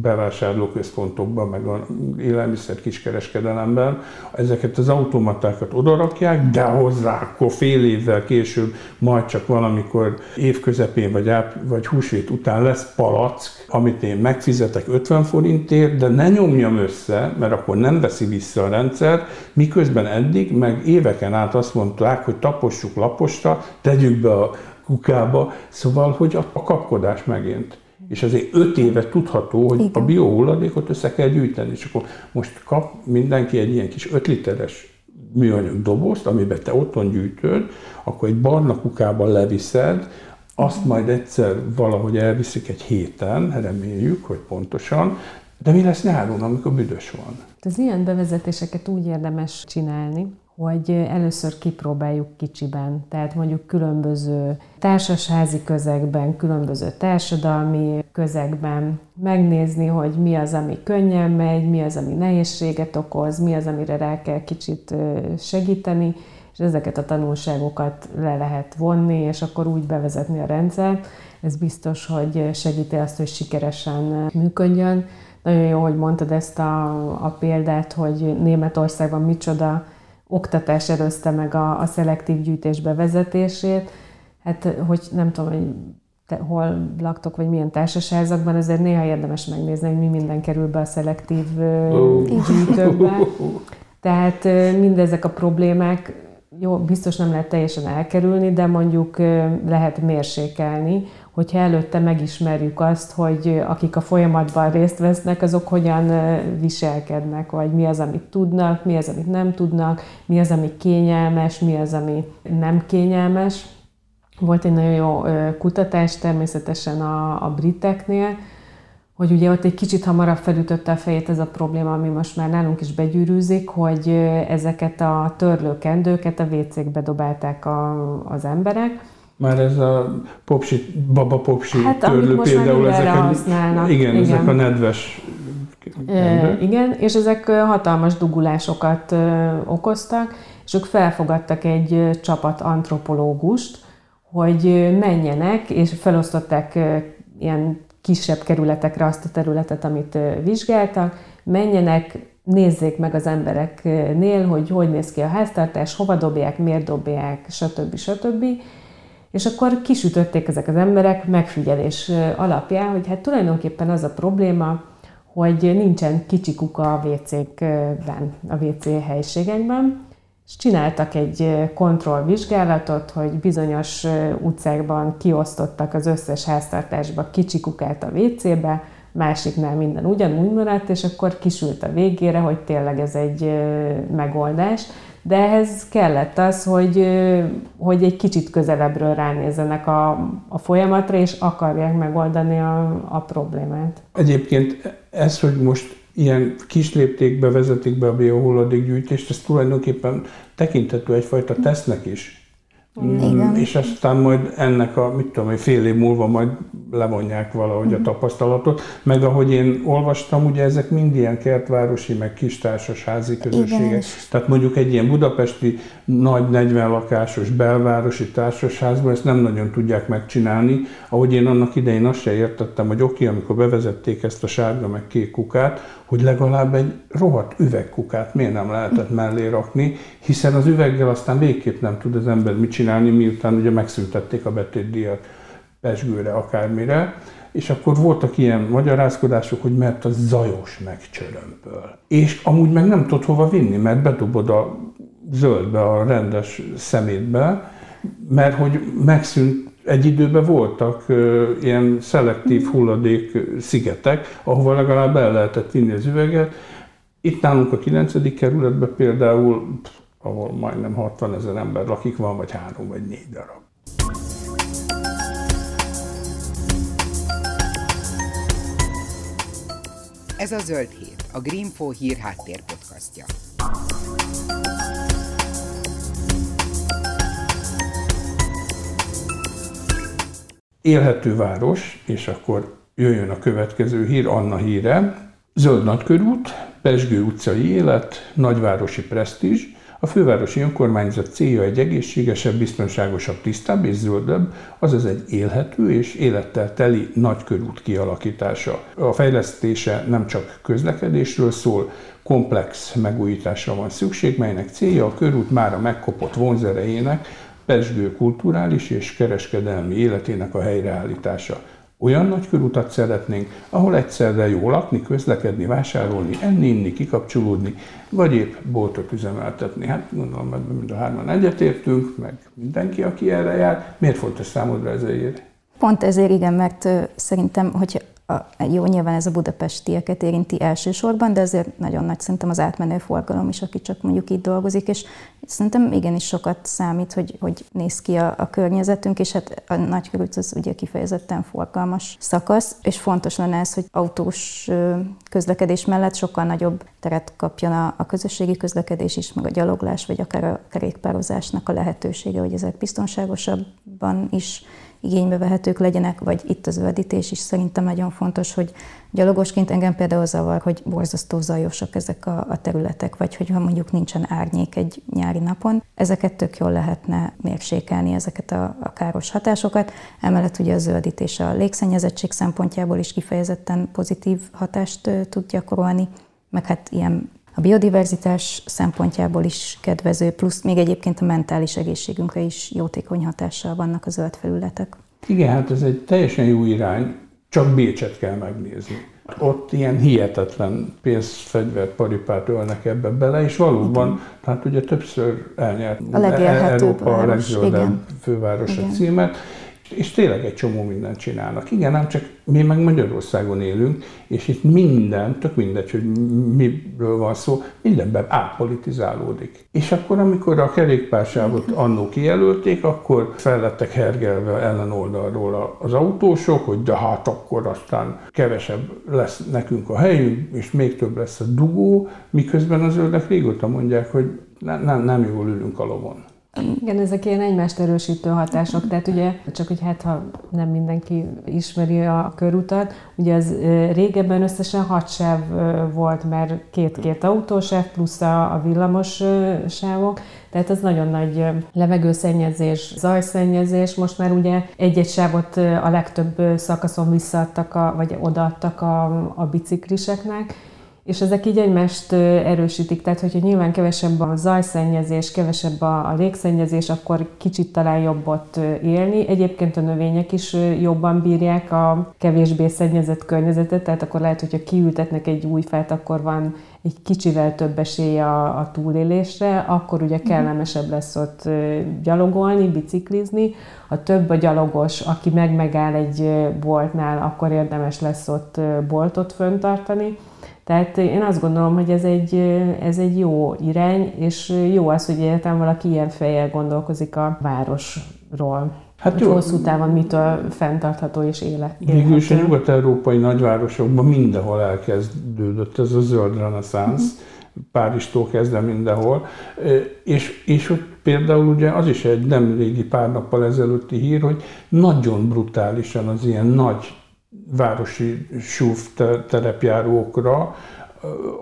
bevásárlóközpontokban, meg a élelmiszer kiskereskedelemben, ezeket az automatákat odarakják, de hozzá akkor fél évvel később, majd csak valamikor évközepén vagy, áp, vagy húsvét után lesz palack, amit én megfizetek 50 forintért, de ne nyomjam össze, mert akkor nem veszi vissza a rendszer, miközben eddig meg éveken át azt mondták, hogy tapossuk laposra, tegyük be a kukába, szóval, hogy a, kapkodás megint. És azért öt éve tudható, hogy Igen. a biohulladékot össze kell gyűjteni, és akkor most kap mindenki egy ilyen kis 5 literes műanyag dobozt, amiben te otthon gyűjtöd, akkor egy barna kukában leviszed, azt majd egyszer valahogy elviszik egy héten, reméljük, hogy pontosan, de mi lesz nyáron, amikor büdös van? Az ilyen bevezetéseket úgy érdemes csinálni, hogy először kipróbáljuk kicsiben, tehát mondjuk különböző társasházi közegben, különböző társadalmi közegben, megnézni, hogy mi az, ami könnyen megy, mi az, ami nehézséget okoz, mi az, amire rá kell kicsit segíteni, és ezeket a tanulságokat le lehet vonni, és akkor úgy bevezetni a rendszert. Ez biztos, hogy segíti azt, hogy sikeresen működjön. Nagyon jó, hogy mondtad ezt a, a példát, hogy Németországban micsoda oktatás előzte meg a, a szelektív gyűjtés bevezetését. Hát, hogy nem tudom, hogy te hol laktok, vagy milyen társaságokban, azért néha érdemes megnézni, hogy mi minden kerül be a szelektív oh. gyűjtőkbe. Tehát mindezek a problémák jó, biztos nem lehet teljesen elkerülni, de mondjuk lehet mérsékelni, hogyha előtte megismerjük azt, hogy akik a folyamatban részt vesznek, azok hogyan viselkednek, vagy mi az, amit tudnak, mi az, amit nem tudnak, mi az, ami kényelmes, mi az, ami nem kényelmes. Volt egy nagyon jó kutatás természetesen a, a briteknél, hogy ugye ott egy kicsit hamarabb felütötte a fejét ez a probléma, ami most már nálunk is begyűrűzik, hogy ezeket a törlőkendőket a WC-kbe dobálták a, az emberek. Már ez a popsi, baba popsi hát, törlő például, ezek a, használnak. Igen, igen, ezek a nedves E, igen, és ezek hatalmas dugulásokat okoztak, és ők felfogadtak egy csapat antropológust, hogy menjenek, és felosztották ilyen kisebb kerületekre azt a területet, amit vizsgáltak, menjenek, nézzék meg az embereknél, hogy hogy néz ki a háztartás, hova dobják, miért dobják, stb. stb. És akkor kisütötték ezek az emberek megfigyelés alapján, hogy hát tulajdonképpen az a probléma, hogy nincsen kicsi kuka a WC-kben, a WC helységekben, és csináltak egy kontrollvizsgálatot, hogy bizonyos utcákban kiosztottak az összes háztartásba kicsi kukát a WC-be, másiknál minden ugyanúgy maradt, és akkor kisült a végére, hogy tényleg ez egy megoldás. De ehhez kellett az, hogy, hogy egy kicsit közelebbről ránézzenek a, a folyamatra, és akarják megoldani a, a problémát. Egyébként ez, hogy most ilyen kis léptékbe vezetik be a biohulladékgyűjtést, ez tulajdonképpen tekintető egyfajta tesznek is. Igen. És aztán majd ennek a, mit tudom, hogy fél év múlva majd levonják valahogy a mhm. tapasztalatot. Meg ahogy én olvastam, ugye ezek mind ilyen kertvárosi, meg kis társasházi közösségek. Igen. Tehát mondjuk egy ilyen budapesti nagy 40 lakásos belvárosi társasházban ezt nem nagyon tudják megcsinálni. Ahogy én annak idején azt se értettem, hogy oké, amikor bevezették ezt a sárga meg kék kukát, hogy legalább egy rohadt üvegkukát miért nem lehetett mellé rakni, hiszen az üveggel aztán végképp nem tud az ember mit csinálni, miután ugye megszüntették a betétdíjat pesgőre, akármire, és akkor voltak ilyen magyarázkodások, hogy mert a zajos megcsörömpöl. És amúgy meg nem tudod hova vinni, mert bedobod a zöldbe, a rendes szemétbe, mert hogy megszűnt egy időben voltak ilyen szelektív hulladék szigetek, ahova legalább el lehetett vinni az üveget. Itt nálunk a 9. kerületben például, ahol majdnem 60 ezer ember lakik, van vagy három vagy négy darab. Ez a Zöld Hét, a Greenfo hír háttér podcastja. Élhető város, és akkor jöjjön a következő hír, Anna híre. Zöld nagykörút, Pesgő utcai élet, nagyvárosi presztízs, a fővárosi önkormányzat célja egy egészségesebb, biztonságosabb, tisztább és zöldebb, azaz egy élhető és élettel teli nagykörút kialakítása. A fejlesztése nem csak közlekedésről szól, komplex megújításra van szükség, melynek célja a körút már a megkopott vonzerejének, Pesgő kulturális és kereskedelmi életének a helyreállítása. Olyan nagy körutat szeretnénk, ahol egyszerre jó lakni, közlekedni, vásárolni, enni, inni, kikapcsolódni, vagy épp boltot üzemeltetni. Hát gondolom, ebben mind a hárman egyetértünk, meg mindenki, aki erre jár. Miért fontos számodra ez a? Pont ezért igen, mert szerintem, hogy a, jó, nyilván ez a budapestieket érinti elsősorban, de azért nagyon nagy szerintem az átmenő forgalom is, aki csak mondjuk itt dolgozik, és szerintem igenis sokat számít, hogy, hogy néz ki a, a környezetünk, és hát a nagykörút az ugye kifejezetten forgalmas szakasz, és fontos lenne ez, hogy autós közlekedés mellett sokkal nagyobb teret kapjon a, a közösségi közlekedés is, meg a gyaloglás, vagy akár a kerékpározásnak a lehetősége, hogy ezek biztonságosabban is igénybe vehetők legyenek, vagy itt az öldítés is szerintem nagyon fontos, hogy gyalogosként engem például zavar, hogy borzasztó zajosak ezek a, a területek, vagy hogyha mondjuk nincsen árnyék egy nyári napon, ezeket tök jól lehetne mérsékelni, ezeket a, a káros hatásokat. Emellett ugye a zöldítés a légszennyezettség szempontjából is kifejezetten pozitív hatást tud gyakorolni, meg hát ilyen a biodiverzitás szempontjából is kedvező, plusz még egyébként a mentális egészségünkre is jótékony hatással vannak a zöld felületek. Igen, hát ez egy teljesen jó irány, csak Bécset kell megnézni. Ott ilyen hihetetlen pénzfegyvert, paripát ölnek ebbe bele, és valóban, igen. tehát ugye többször elnyert a Európa a legzöldebb fővárosa igen. címet, és tényleg egy csomó mindent csinálnak. Igen, nem csak mi meg Magyarországon élünk, és itt minden, tök mindegy, hogy miről van szó, mindenben átpolitizálódik. És akkor, amikor a kerékpársávot annó kijelölték, akkor fellettek hergelve ellen oldalról az autósok, hogy de hát akkor aztán kevesebb lesz nekünk a helyünk, és még több lesz a dugó, miközben az zöldek régóta mondják, hogy nem, nem, nem jól ülünk a lovon. Igen, ezek ilyen egymást erősítő hatások, tehát ugye csak, hogy hát ha nem mindenki ismeri a körutat, ugye az régebben összesen hat sáv volt, mert két-két autósáv plusz a, villamos sávok, tehát ez nagyon nagy levegőszennyezés, zajszennyezés. Most már ugye egy-egy sávot a legtöbb szakaszon visszaadtak, a, vagy odaadtak a, a bicikliseknek, és ezek így egymást erősítik, tehát hogyha nyilván kevesebb a zajszennyezés, kevesebb a, a légszennyezés, akkor kicsit talán jobb ott élni. Egyébként a növények is jobban bírják a kevésbé szennyezett környezetet, tehát akkor lehet, hogyha kiültetnek egy új fát, akkor van egy kicsivel több esély a, a túlélésre, akkor ugye mhm. kellemesebb lesz ott gyalogolni, biciklizni. Ha több a gyalogos, aki meg megáll egy boltnál, akkor érdemes lesz ott boltot föntartani. Tehát én azt gondolom, hogy ez egy, ez egy jó irány, és jó az, hogy egyáltalán valaki ilyen fejjel gondolkozik a városról. Hát jó. hosszú távon mitől fenntartható és élet. Végül is a nyugat-európai nagyvárosokban mindenhol elkezdődött ez a zöld reneszánsz, mm. Párizstól kezdve mindenhol, és, és ott például ugye az is egy nem régi pár nappal ezelőtti hír, hogy nagyon brutálisan az ilyen nagy városi SUV terepjárókra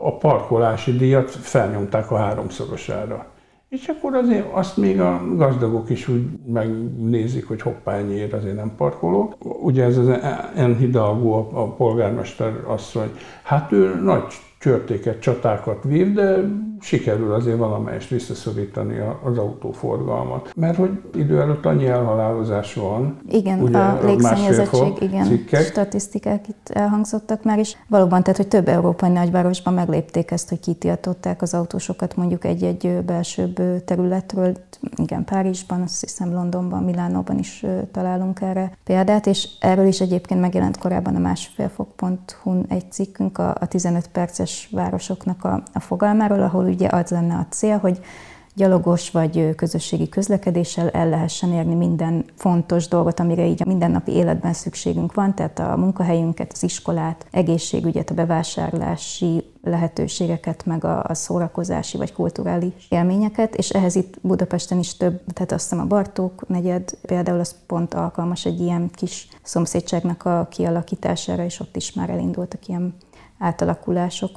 a parkolási díjat felnyomták a háromszorosára. És akkor azért azt még a gazdagok is úgy megnézik, hogy hoppá, ennyiért azért nem parkolok. Ugye ez az a, a polgármester asszony, hát ő nagy csörtéket, csatákat vív, de sikerül azért valamelyest visszaszorítani az autóforgalmat. Mert hogy idő előtt annyi elhalálozás van. Igen, ugye, a légszennyezettség, igen, cikkek. statisztikák itt elhangzottak már, és valóban, tehát, hogy több európai nagyvárosban meglépték ezt, hogy kitiltották az autósokat mondjuk egy-egy belsőbb területről. Igen, Párizsban, azt hiszem Londonban, Milánóban is találunk erre példát, és erről is egyébként megjelent korábban a másfélfok.hu egy cikkünk a, a 15 perces városoknak a, a fogalmáról, ahol ugye az lenne a cél, hogy gyalogos vagy közösségi közlekedéssel el lehessen érni minden fontos dolgot, amire így a mindennapi életben szükségünk van, tehát a munkahelyünket, az iskolát, egészségügyet, a bevásárlási lehetőségeket, meg a, a szórakozási vagy kulturális élményeket, és ehhez itt Budapesten is több, tehát azt hiszem a Bartók negyed például az pont alkalmas egy ilyen kis szomszédságnak a kialakítására, és ott is már elindultak ilyen átalakulások.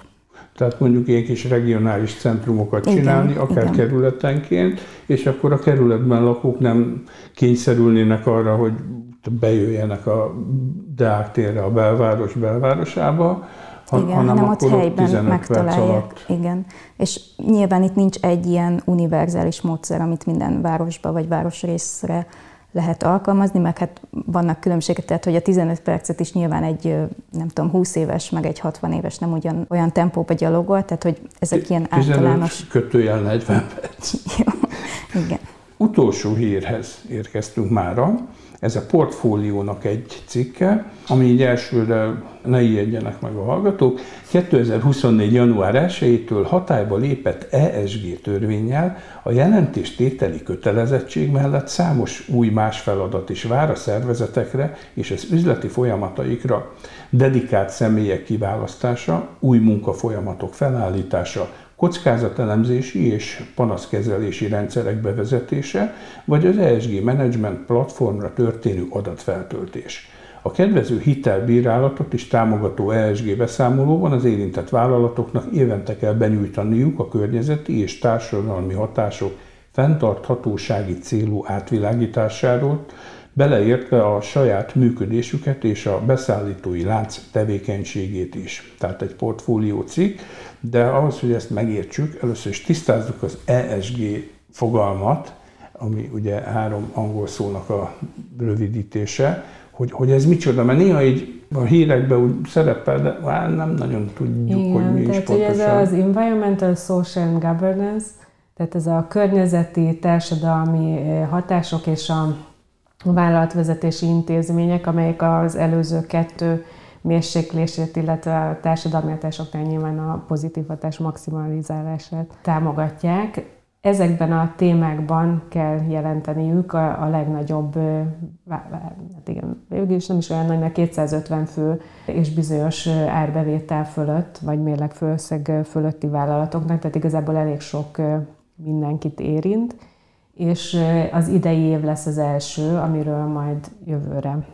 Tehát mondjuk ilyen kis regionális centrumokat csinálni, igen, akár igen. kerületenként, és akkor a kerületben lakók nem kényszerülnének arra, hogy bejöjjenek a Deák térre, a belváros belvárosába, ha, igen, hanem, hanem ott helyben megtalálják. Igen. És nyilván itt nincs egy ilyen univerzális módszer, amit minden városba vagy városrészre lehet alkalmazni, meg hát vannak különbségek, tehát hogy a 15 percet is nyilván egy, nem tudom, 20 éves, meg egy 60 éves nem ugyan olyan tempóba gyalogol, tehát hogy ezek ilyen 15 általános... kötőjel 40 perc. Jó, igen. Utolsó hírhez érkeztünk mára. Ez a portfóliónak egy cikke, ami így elsőre ne ijedjenek meg a hallgatók. 2024. január 1-től hatályba lépett ESG törvényel a jelentéstételi kötelezettség mellett számos új más feladat is vár a szervezetekre és az üzleti folyamataikra. Dedikált személyek kiválasztása, új munkafolyamatok felállítása, kockázatelemzési és panaszkezelési rendszerek bevezetése, vagy az ESG Management platformra történő adatfeltöltés. A kedvező hitelbírálatot is támogató ESG beszámolóban az érintett vállalatoknak évente kell benyújtaniuk a környezeti és társadalmi hatások fenntarthatósági célú átvilágításáról, beleértve a saját működésüket és a beszállítói lánc tevékenységét is. Tehát egy portfólió cikk, de ahhoz, hogy ezt megértsük, először is tisztázzuk az ESG fogalmat, ami ugye három angol szónak a rövidítése, hogy, hogy ez micsoda, mert néha így a hírekben úgy szerepel, de hát nem nagyon tudjuk, Igen, hogy mi tehát is pontosan. Ugye ez az Environmental, Social and Governance, tehát ez a környezeti, társadalmi eh, hatások és a vállalatvezetési intézmények, amelyek az előző kettő mérséklését, illetve a társadalmi hatásoknál nyilván a pozitív hatás maximalizálását támogatják. Ezekben a témákban kell jelenteniük a, a legnagyobb, hát igen, végül is nem is olyan nagy, mert 250 fő és bizonyos árbevétel fölött, vagy mérlegfőszeg fölötti vállalatoknak, tehát igazából elég sok mindenkit érint és az idei év lesz az első, amiről majd jövőre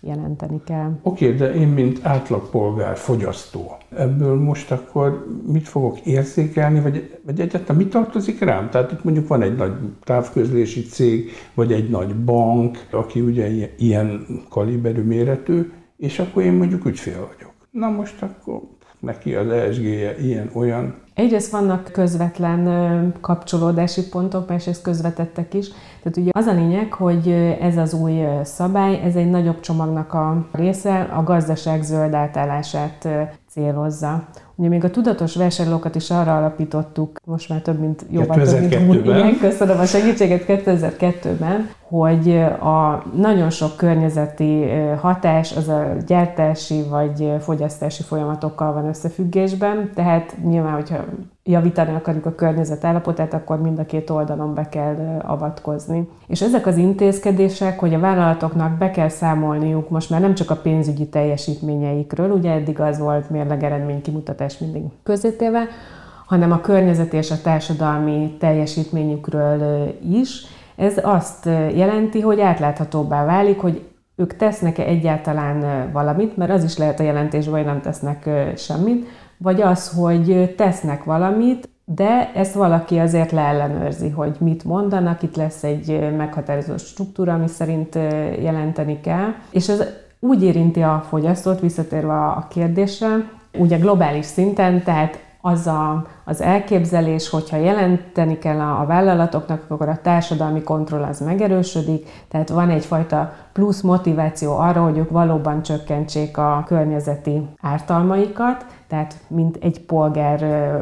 jelenteni kell. Oké, okay, de én, mint átlagpolgár, fogyasztó, ebből most akkor mit fogok érzékelni, vagy, vagy egyáltalán mi tartozik rám? Tehát itt mondjuk van egy nagy távközlési cég, vagy egy nagy bank, aki ugye ilyen kaliberű méretű, és akkor én mondjuk ügyfél vagyok. Na most akkor neki az ESG-je ilyen-olyan. Egyrészt vannak közvetlen kapcsolódási pontok, másrészt közvetettek is. Tehát ugye az a lényeg, hogy ez az új szabály, ez egy nagyobb csomagnak a része, a gazdaság zöld átállását célozza. Ugye még a tudatos vásárlókat is arra alapítottuk, most már több mint jobban több mint 2000 igen, köszönöm a segítséget 2002-ben, hogy a nagyon sok környezeti hatás az a gyártási vagy fogyasztási folyamatokkal van összefüggésben, tehát nyilván, hogyha javítani akarjuk a környezet állapotát, akkor mind a két oldalon be kell avatkozni. És ezek az intézkedések, hogy a vállalatoknak be kell számolniuk most már nem csak a pénzügyi teljesítményeikről, ugye eddig az volt mérleg eredmény kimutatás mindig közétéve, hanem a környezet és a társadalmi teljesítményükről is. Ez azt jelenti, hogy átláthatóbbá válik, hogy ők tesznek-e egyáltalán valamit, mert az is lehet a jelentésben, hogy nem tesznek semmit, vagy az, hogy tesznek valamit, de ezt valaki azért leellenőrzi, hogy mit mondanak, itt lesz egy meghatározó struktúra, ami szerint jelenteni kell, és ez úgy érinti a fogyasztót, visszatérve a kérdésre, ugye globális szinten, tehát az a, az elképzelés, hogyha jelenteni kell a, a vállalatoknak, akkor a társadalmi kontroll az megerősödik, tehát van egyfajta plusz motiváció arra, hogy ők valóban csökkentsék a környezeti ártalmaikat, tehát mint egy polgár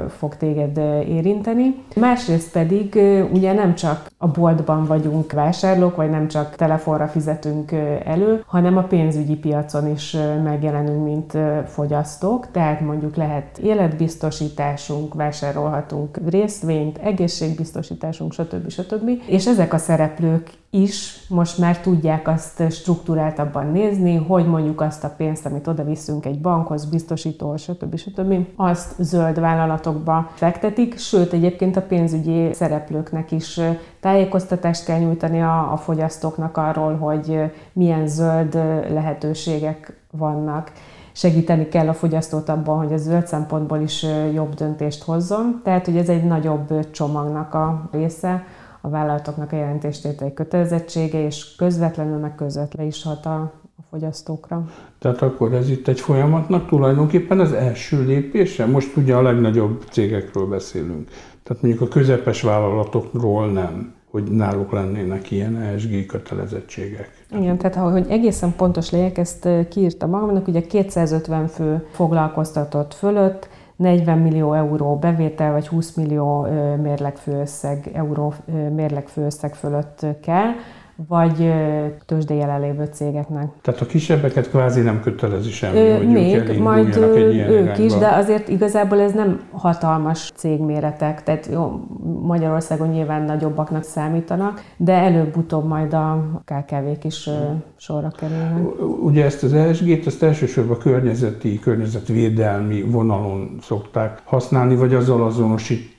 fog téged érinteni. Másrészt pedig ugye nem csak a boltban vagyunk vásárlók, vagy nem csak telefonra fizetünk elő, hanem a pénzügyi piacon is megjelenünk, mint fogyasztók, tehát mondjuk lehet életbiztosításunk, vásárolhatunk részvényt, egészségbiztosításunk, stb. stb. És ezek a szereplők is most már tudják azt struktúráltabban nézni, hogy mondjuk azt a pénzt, amit oda viszünk egy bankhoz, biztosítóhoz, stb. stb. azt zöld vállalatokba fektetik, sőt egyébként a pénzügyi szereplőknek is tájékoztatást kell nyújtani a, a fogyasztóknak arról, hogy milyen zöld lehetőségek vannak segíteni kell a fogyasztót abban, hogy a zöld szempontból is jobb döntést hozzon. Tehát, hogy ez egy nagyobb csomagnak a része, a vállalatoknak a jelentéstételi kötelezettsége, és közvetlenül meg közvetlenül is hat a, a fogyasztókra. Tehát akkor ez itt egy folyamatnak tulajdonképpen az első lépése? Most ugye a legnagyobb cégekről beszélünk. Tehát mondjuk a közepes vállalatokról nem hogy náluk lennének ilyen ESG kötelezettségek. Igen, tehát hogy egészen pontos legyek, ezt kiírtam magamnak, ugye 250 fő foglalkoztatott fölött 40 millió euró bevétel, vagy 20 millió mérlegfőösszeg, euró mérlegfőösszeg fölött kell, vagy tőzsdei jelenlévő cégeknek. Tehát a kisebbeket kvázi nem kötelezi semmi, ö, hogy még, ők majd egy ilyen ők irányba. is, de azért igazából ez nem hatalmas cégméretek, tehát jó, Magyarországon nyilván nagyobbaknak számítanak, de előbb-utóbb majd a KKV-k is sorra kerülnek. Ugye ezt az ESG-t, azt elsősorban környezeti, környezetvédelmi vonalon szokták használni, vagy azzal azonosít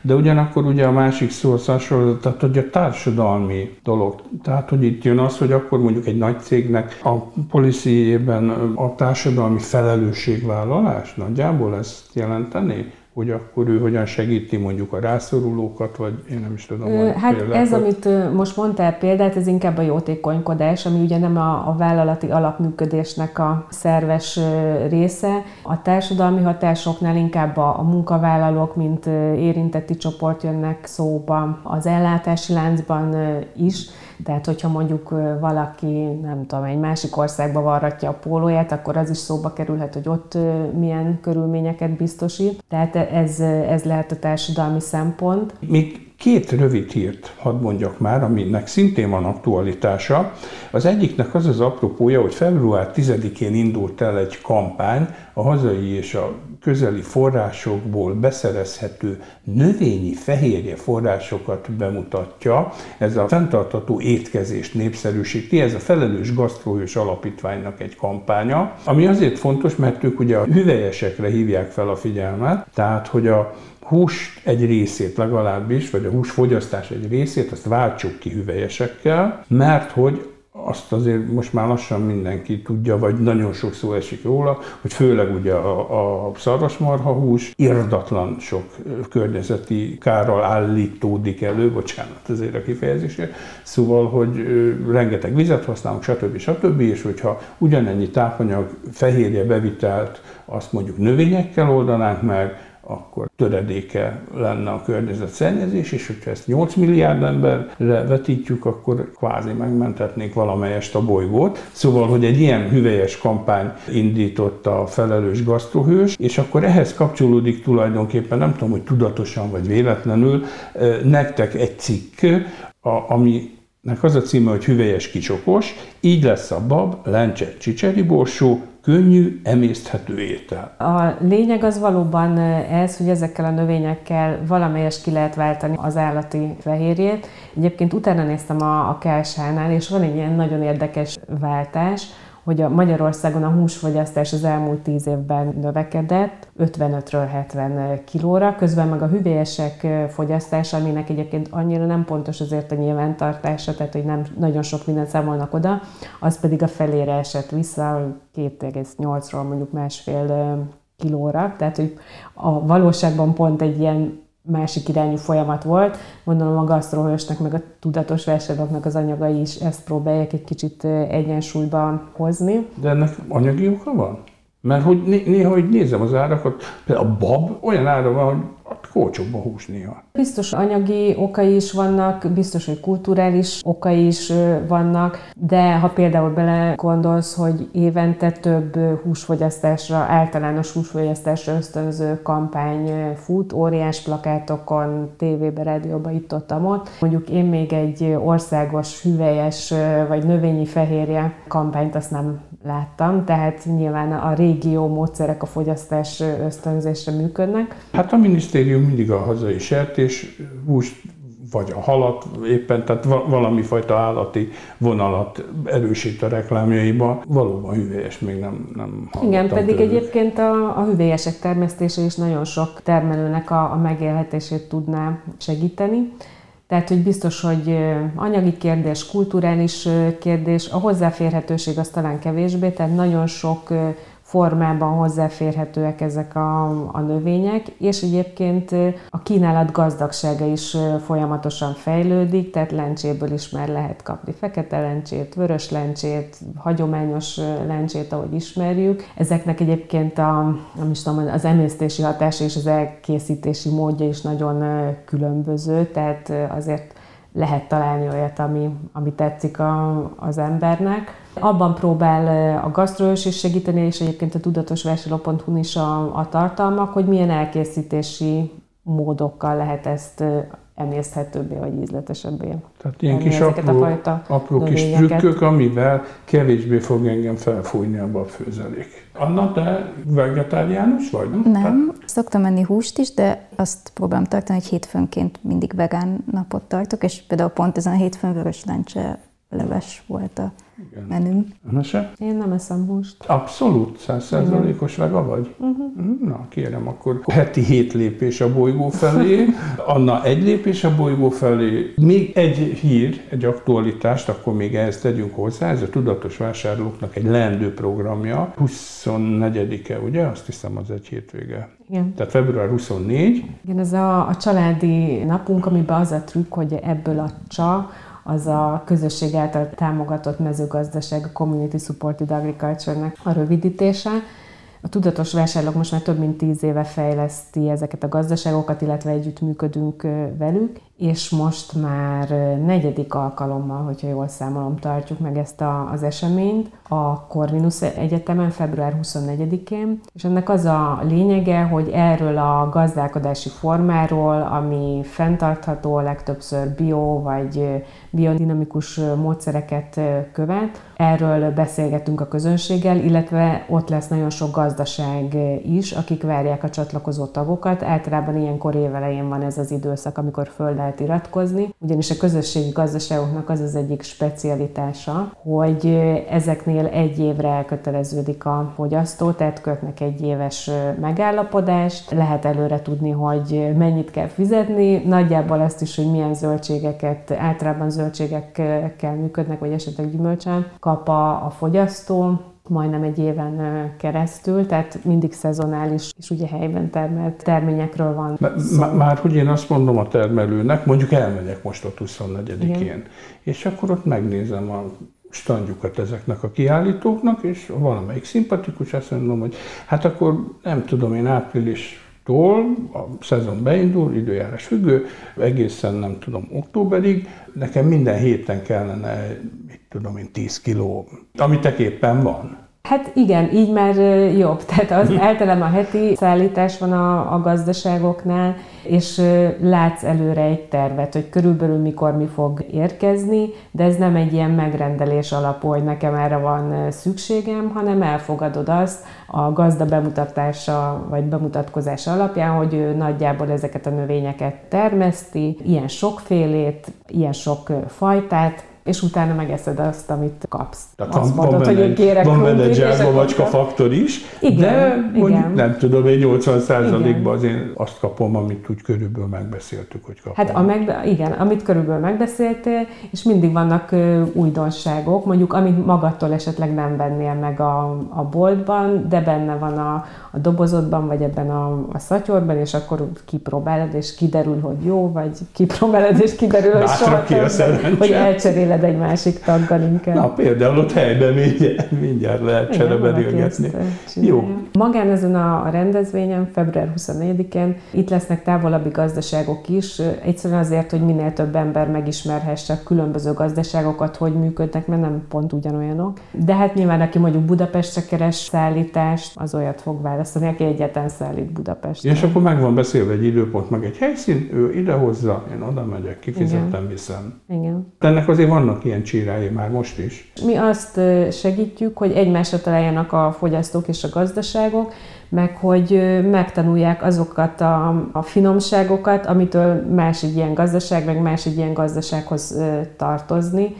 de ugyanakkor ugye a másik szó az hasonló, tehát hogy a társadalmi dolog. Tehát, hogy itt jön az, hogy akkor mondjuk egy nagy cégnek a policyjében a társadalmi felelősségvállalás nagyjából ezt jelenteni? Hogy akkor ő hogyan segíti mondjuk a rászorulókat, vagy én nem is tudom. Hát példákat. ez, amit most mondtál példát, ez inkább a jótékonykodás, ami ugye nem a, a vállalati alapműködésnek a szerves része. A társadalmi hatásoknál inkább a, a munkavállalók, mint érintetti csoport jönnek szóba, az ellátási láncban is, tehát, hogyha mondjuk valaki, nem tudom, egy másik országba varratja a pólóját, akkor az is szóba kerülhet, hogy ott milyen körülményeket biztosít. Tehát ez, ez lehet a társadalmi szempont. Még két rövid hírt hadd mondjak már, aminek szintén van aktualitása. Az egyiknek az az apropója, hogy február 10-én indult el egy kampány a hazai és a közeli forrásokból beszerezhető növényi fehérje forrásokat bemutatja. Ez a fenntartató étkezést népszerűsíti, ez a Felelős Gasztróhős Alapítványnak egy kampánya, ami azért fontos, mert ők ugye a hüvelyesekre hívják fel a figyelmet, tehát hogy a hús egy részét legalábbis, vagy a húsfogyasztás egy részét, azt váltsuk ki hüvelyesekkel, mert hogy azt azért most már lassan mindenki tudja, vagy nagyon sok szó esik róla, hogy főleg ugye a, a szarvasmarha hús irdatlan sok környezeti kárral állítódik elő, bocsánat azért a kifejezésért, szóval, hogy rengeteg vizet használunk, stb. stb. és hogyha ugyanennyi tápanyag fehérje bevitelt, azt mondjuk növényekkel oldanánk meg, akkor töredéke lenne a környezetszennyezés, és hogyha ezt 8 milliárd emberre vetítjük, akkor kvázi megmentetnénk valamelyest a bolygót. Szóval, hogy egy ilyen hüvelyes kampány indította a felelős gasztrohős, és akkor ehhez kapcsolódik tulajdonképpen, nem tudom, hogy tudatosan vagy véletlenül, nektek egy cikk, a, ami nek az a címe, hogy hüvelyes kicsokos, így lesz a bab, lencse, csicseri borsó, könnyű, emészthető étel. A lényeg az valóban ez, hogy ezekkel a növényekkel valamelyest ki lehet váltani az állati fehérjét. Egyébként utána néztem a, a KSH-nál, és van egy ilyen nagyon érdekes váltás, hogy a Magyarországon a húsfogyasztás az elmúlt 10 évben növekedett 55-ről 70 kilóra, közben meg a hüvelyesek fogyasztása, aminek egyébként annyira nem pontos azért a nyilvántartása, tehát hogy nem nagyon sok mindent számolnak oda, az pedig a felére esett vissza 2,8-ról mondjuk másfél kilóra, tehát hogy a valóságban pont egy ilyen másik irányú folyamat volt. Gondolom a gasztrohősnek, meg a tudatos vásárlóknak az anyagai is ezt próbálják egy kicsit egyensúlyban hozni. De ennek anyagi oka van? Mert hogy néha, hogy nézem az árakat, például a bab olyan ára van, hogy a hús néha. Biztos anyagi okai is vannak, biztos, hogy kulturális okai is vannak, de ha például bele gondolsz, hogy évente több húsfogyasztásra, általános húsfogyasztásra ösztönző kampány fut, óriás plakátokon, tévébe, rádióba itt ott, ott. Mondjuk én még egy országos hüvelyes vagy növényi fehérje kampányt azt nem láttam, tehát nyilván a régió módszerek a fogyasztás ösztönzésre működnek. Hát a minisztérium mindig a hazai sertés húst vagy a halat éppen, tehát valami fajta állati vonalat erősít a reklámjaiba. Valóban hüvelyes még nem, nem Igen, pedig tőlük. egyébként a, a hüvelyesek termesztése is nagyon sok termelőnek a, a megélhetését tudná segíteni. Tehát, hogy biztos, hogy anyagi kérdés, kulturális kérdés, a hozzáférhetőség az talán kevésbé, tehát nagyon sok formában hozzáférhetőek ezek a, a növények, és egyébként a kínálat gazdagsága is folyamatosan fejlődik, tehát lencséből is már lehet kapni fekete lencsét, vörös lencsét, hagyományos lencsét, ahogy ismerjük. Ezeknek egyébként a, nem is tudom, az emésztési hatása és az elkészítési módja is nagyon különböző, tehát azért lehet találni olyat, ami, ami tetszik a, az embernek. Abban próbál a gasztrolós is segíteni, és egyébként a tudatosvásárló.hu is a, a tartalmak, hogy milyen elkészítési módokkal lehet ezt emészthetőbbé vagy ízletesebbé. Tehát ilyen kis apró, a fajta apró kis trükkök, amivel kevésbé fog engem felfújni a babfőzelék. Anna, te vegetáriánus vagy? Nem, nem. szoktam menni húst is, de azt próbálom tartani, hogy hétfőnként mindig vegán napot tartok, és például pont ezen a hétfőn vörös lencse leves volt a igen. menüm. Mese? Én nem eszem húst. Abszolút? Százszerzalékos vega vagy? Uh-huh. Na, kérem, akkor heti hét lépés a bolygó felé, Anna egy lépés a bolygó felé, még egy hír, egy aktualitást, akkor még ehhez tegyünk hozzá, ez a tudatos vásárlóknak egy leendő programja, 24-e, ugye? Azt hiszem az egy hétvége. Igen. Tehát február 24. Igen, ez a, a családi napunk, amiben az a trükk, hogy ebből a csa az a közösség által támogatott mezőgazdaság, a Community Supported Agriculture-nek a rövidítése. A tudatos vásárlók most már több mint tíz éve fejleszti ezeket a gazdaságokat, illetve együttműködünk velük, és most már negyedik alkalommal, hogyha jól számolom, tartjuk meg ezt a, az eseményt a Corvinus Egyetemen február 24-én, és ennek az a lényege, hogy erről a gazdálkodási formáról, ami fenntartható, legtöbbször bio vagy biodinamikus módszereket követ, erről beszélgetünk a közönséggel, illetve ott lesz nagyon sok gazdaság is, akik várják a csatlakozó tagokat. Általában ilyenkor évelején van ez az időszak, amikor föld lehet iratkozni, ugyanis a közösségi gazdaságoknak az az egyik specialitása, hogy ezeknél egy évre elköteleződik a fogyasztó, tehát kötnek egy éves megállapodást, lehet előre tudni, hogy mennyit kell fizetni, nagyjából azt is, hogy milyen zöldségeket, általában zöldségekkel működnek, vagy esetleg gyümölcsön kap a, a fogyasztó, majdnem egy éven keresztül, tehát mindig szezonális és ugye helyben termelt terményekről van szó. Már hogy én azt mondom a termelőnek, mondjuk elmegyek most a 24-én, és akkor ott megnézem a standjukat ezeknek a kiállítóknak, és valamelyik szimpatikus, azt mondom, hogy hát akkor nem tudom én április tól a szezon beindul, időjárás függő, egészen nem tudom októberig, nekem minden héten kellene, mit tudom én, 10 kiló, amit éppen van. Hát igen, így már jobb. Tehát az általában a heti szállítás van a, a gazdaságoknál, és látsz előre egy tervet, hogy körülbelül mikor mi fog érkezni, de ez nem egy ilyen megrendelés alapú, hogy nekem erre van szükségem, hanem elfogadod azt a gazda bemutatása vagy bemutatkozása alapján, hogy ő nagyjából ezeket a növényeket termeszti, ilyen sokfélét, ilyen sok fajtát, és utána megeszed azt, amit kapsz. Tehát azt van, mondod, van hogy kérek Van benne gyászba macska faktor is, igen, de mondjuk igen. nem tudom, én 80 százalékban az én azt kapom, amit úgy körülbelül megbeszéltük, hogy kapom. Hát a meg, igen, amit körülbelül megbeszéltél, és mindig vannak újdonságok, mondjuk amit magadtól esetleg nem vennél meg a, a boltban, de benne van a, a dobozodban, vagy ebben a, a szatyorban, és akkor kipróbálod, és kiderül, hogy jó, vagy kipróbálod, és kiderül, hogy soha ki a hogy elcseréled egy másik taggal inkább. Na például ott helyben mindjárt, mindjárt lehet cserebedélgetni. Jó. Magán ezen a rendezvényen, február 24-én itt lesznek távolabbi gazdaságok is, egyszerűen azért, hogy minél több ember megismerhesse a különböző gazdaságokat, hogy működnek, mert nem pont ugyanolyanok. De hát nyilván, aki mondjuk Budapestre keres szállítást, az olyat fog választani aki egyetlen szállít Budapestre. És akkor meg van beszélve egy időpont, meg egy helyszín, ő idehozza, én oda megyek, kifizetem, Igen. viszem. Igen. De ennek azért vannak ilyen csírái már most is. Mi azt segítjük, hogy egymásra találjanak a fogyasztók és a gazdaságok, meg hogy megtanulják azokat a, a finomságokat, amitől más egy ilyen gazdaság, meg más egy ilyen gazdasághoz tartozni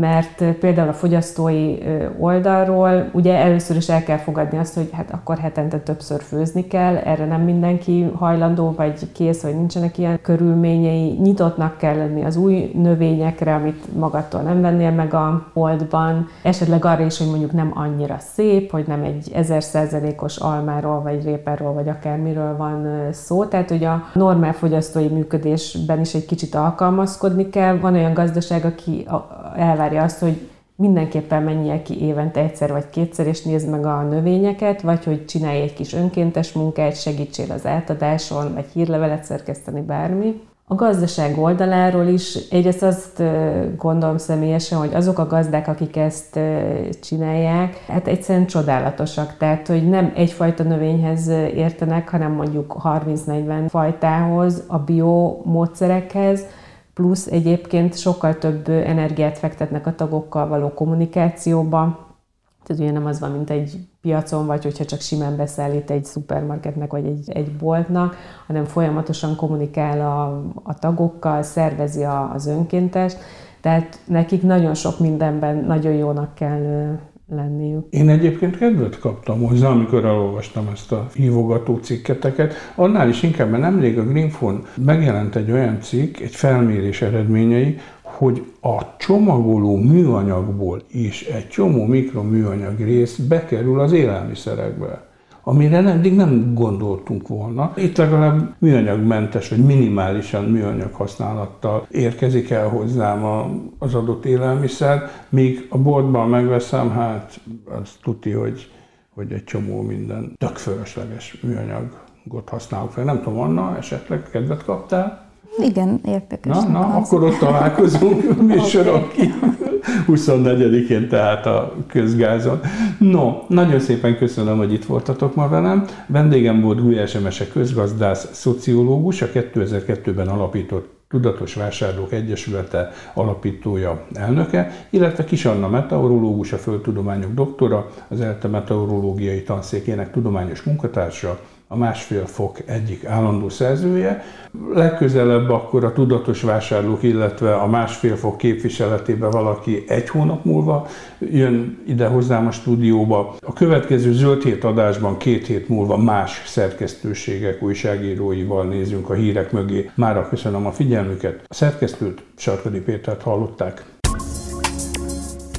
mert például a fogyasztói oldalról ugye először is el kell fogadni azt, hogy hát akkor hetente többször főzni kell, erre nem mindenki hajlandó vagy kész, hogy nincsenek ilyen körülményei, nyitottnak kell lenni az új növényekre, amit magattól nem vennél meg a boltban, esetleg arra is, hogy mondjuk nem annyira szép, hogy nem egy ezer százalékos almáról, vagy réperről, vagy akármiről van szó, tehát hogy a normál fogyasztói működésben is egy kicsit alkalmazkodni kell. Van olyan gazdaság, aki elvár elvárja azt, hogy mindenképpen menjél ki évente egyszer vagy kétszer, és nézd meg a növényeket, vagy hogy csinálj egy kis önkéntes munkát, segítsél az átadáson, vagy hírlevelet szerkeszteni, bármi. A gazdaság oldaláról is egyrészt azt gondolom személyesen, hogy azok a gazdák, akik ezt csinálják, hát egyszerűen csodálatosak. Tehát, hogy nem egyfajta növényhez értenek, hanem mondjuk 30-40 fajtához, a bio módszerekhez, plusz egyébként sokkal több energiát fektetnek a tagokkal való kommunikációba, tehát ugye nem az van, mint egy piacon, vagy hogyha csak simán beszállít egy szupermarketnek, vagy egy, egy boltnak, hanem folyamatosan kommunikál a, a tagokkal, szervezi a, az önkéntes, tehát nekik nagyon sok mindenben nagyon jónak kell lenniük. Én egyébként kedvet kaptam hozzá, amikor elolvastam ezt a hívogató cikketeket. Annál is inkább, mert nemrég a Greenphone megjelent egy olyan cikk, egy felmérés eredményei, hogy a csomagoló műanyagból is egy csomó mikroműanyag rész bekerül az élelmiszerekbe amire eddig nem gondoltunk volna. Itt legalább műanyagmentes, vagy minimálisan műanyag használattal érkezik el hozzám az adott élelmiszer, míg a boltban megveszem, hát az tuti, hogy, hogy egy csomó minden tök fölösleges műanyagot használok fel. Nem tudom, Anna, esetleg kedvet kaptál? Igen, érdekes. Na, na akkor ott találkozunk műsorok kívül. 24-én tehát a közgázon. No, nagyon szépen köszönöm, hogy itt voltatok ma velem. Vendégem volt Gulyás Emese közgazdász, szociológus, a 2002-ben alapított Tudatos Vásárlók Egyesülete alapítója, elnöke, illetve Kis Anna meteorológus, a földtudományok doktora, az ELTE meteorológiai tanszékének tudományos munkatársa, a másfél fok egyik állandó szerzője. Legközelebb akkor a tudatos vásárlók, illetve a másfél fok képviseletében valaki egy hónap múlva jön ide hozzám a stúdióba. A következő zöld hét adásban két hét múlva más szerkesztőségek újságíróival nézünk a hírek mögé. Mára köszönöm a figyelmüket. A szerkesztőt Sarkadi Pétert hallották.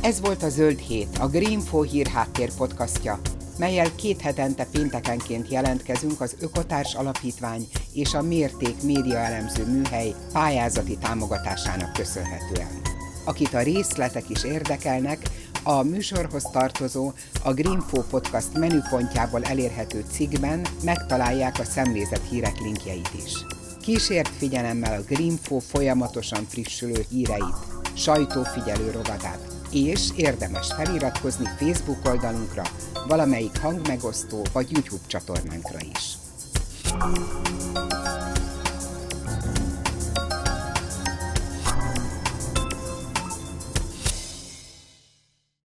Ez volt a Zöld Hét, a Greenfo hír háttér podcastja melyel két hetente péntekenként jelentkezünk az Ökotárs Alapítvány és a Mérték Média Elemző Műhely pályázati támogatásának köszönhetően. Akit a részletek is érdekelnek, a műsorhoz tartozó, a Greenfo Podcast menüpontjából elérhető cikkben megtalálják a szemlézett hírek linkjeit is. Kísért figyelemmel a Greenfo folyamatosan frissülő híreit, sajtófigyelő rovatát, és érdemes feliratkozni Facebook oldalunkra, valamelyik hangmegosztó vagy YouTube csatornánkra is.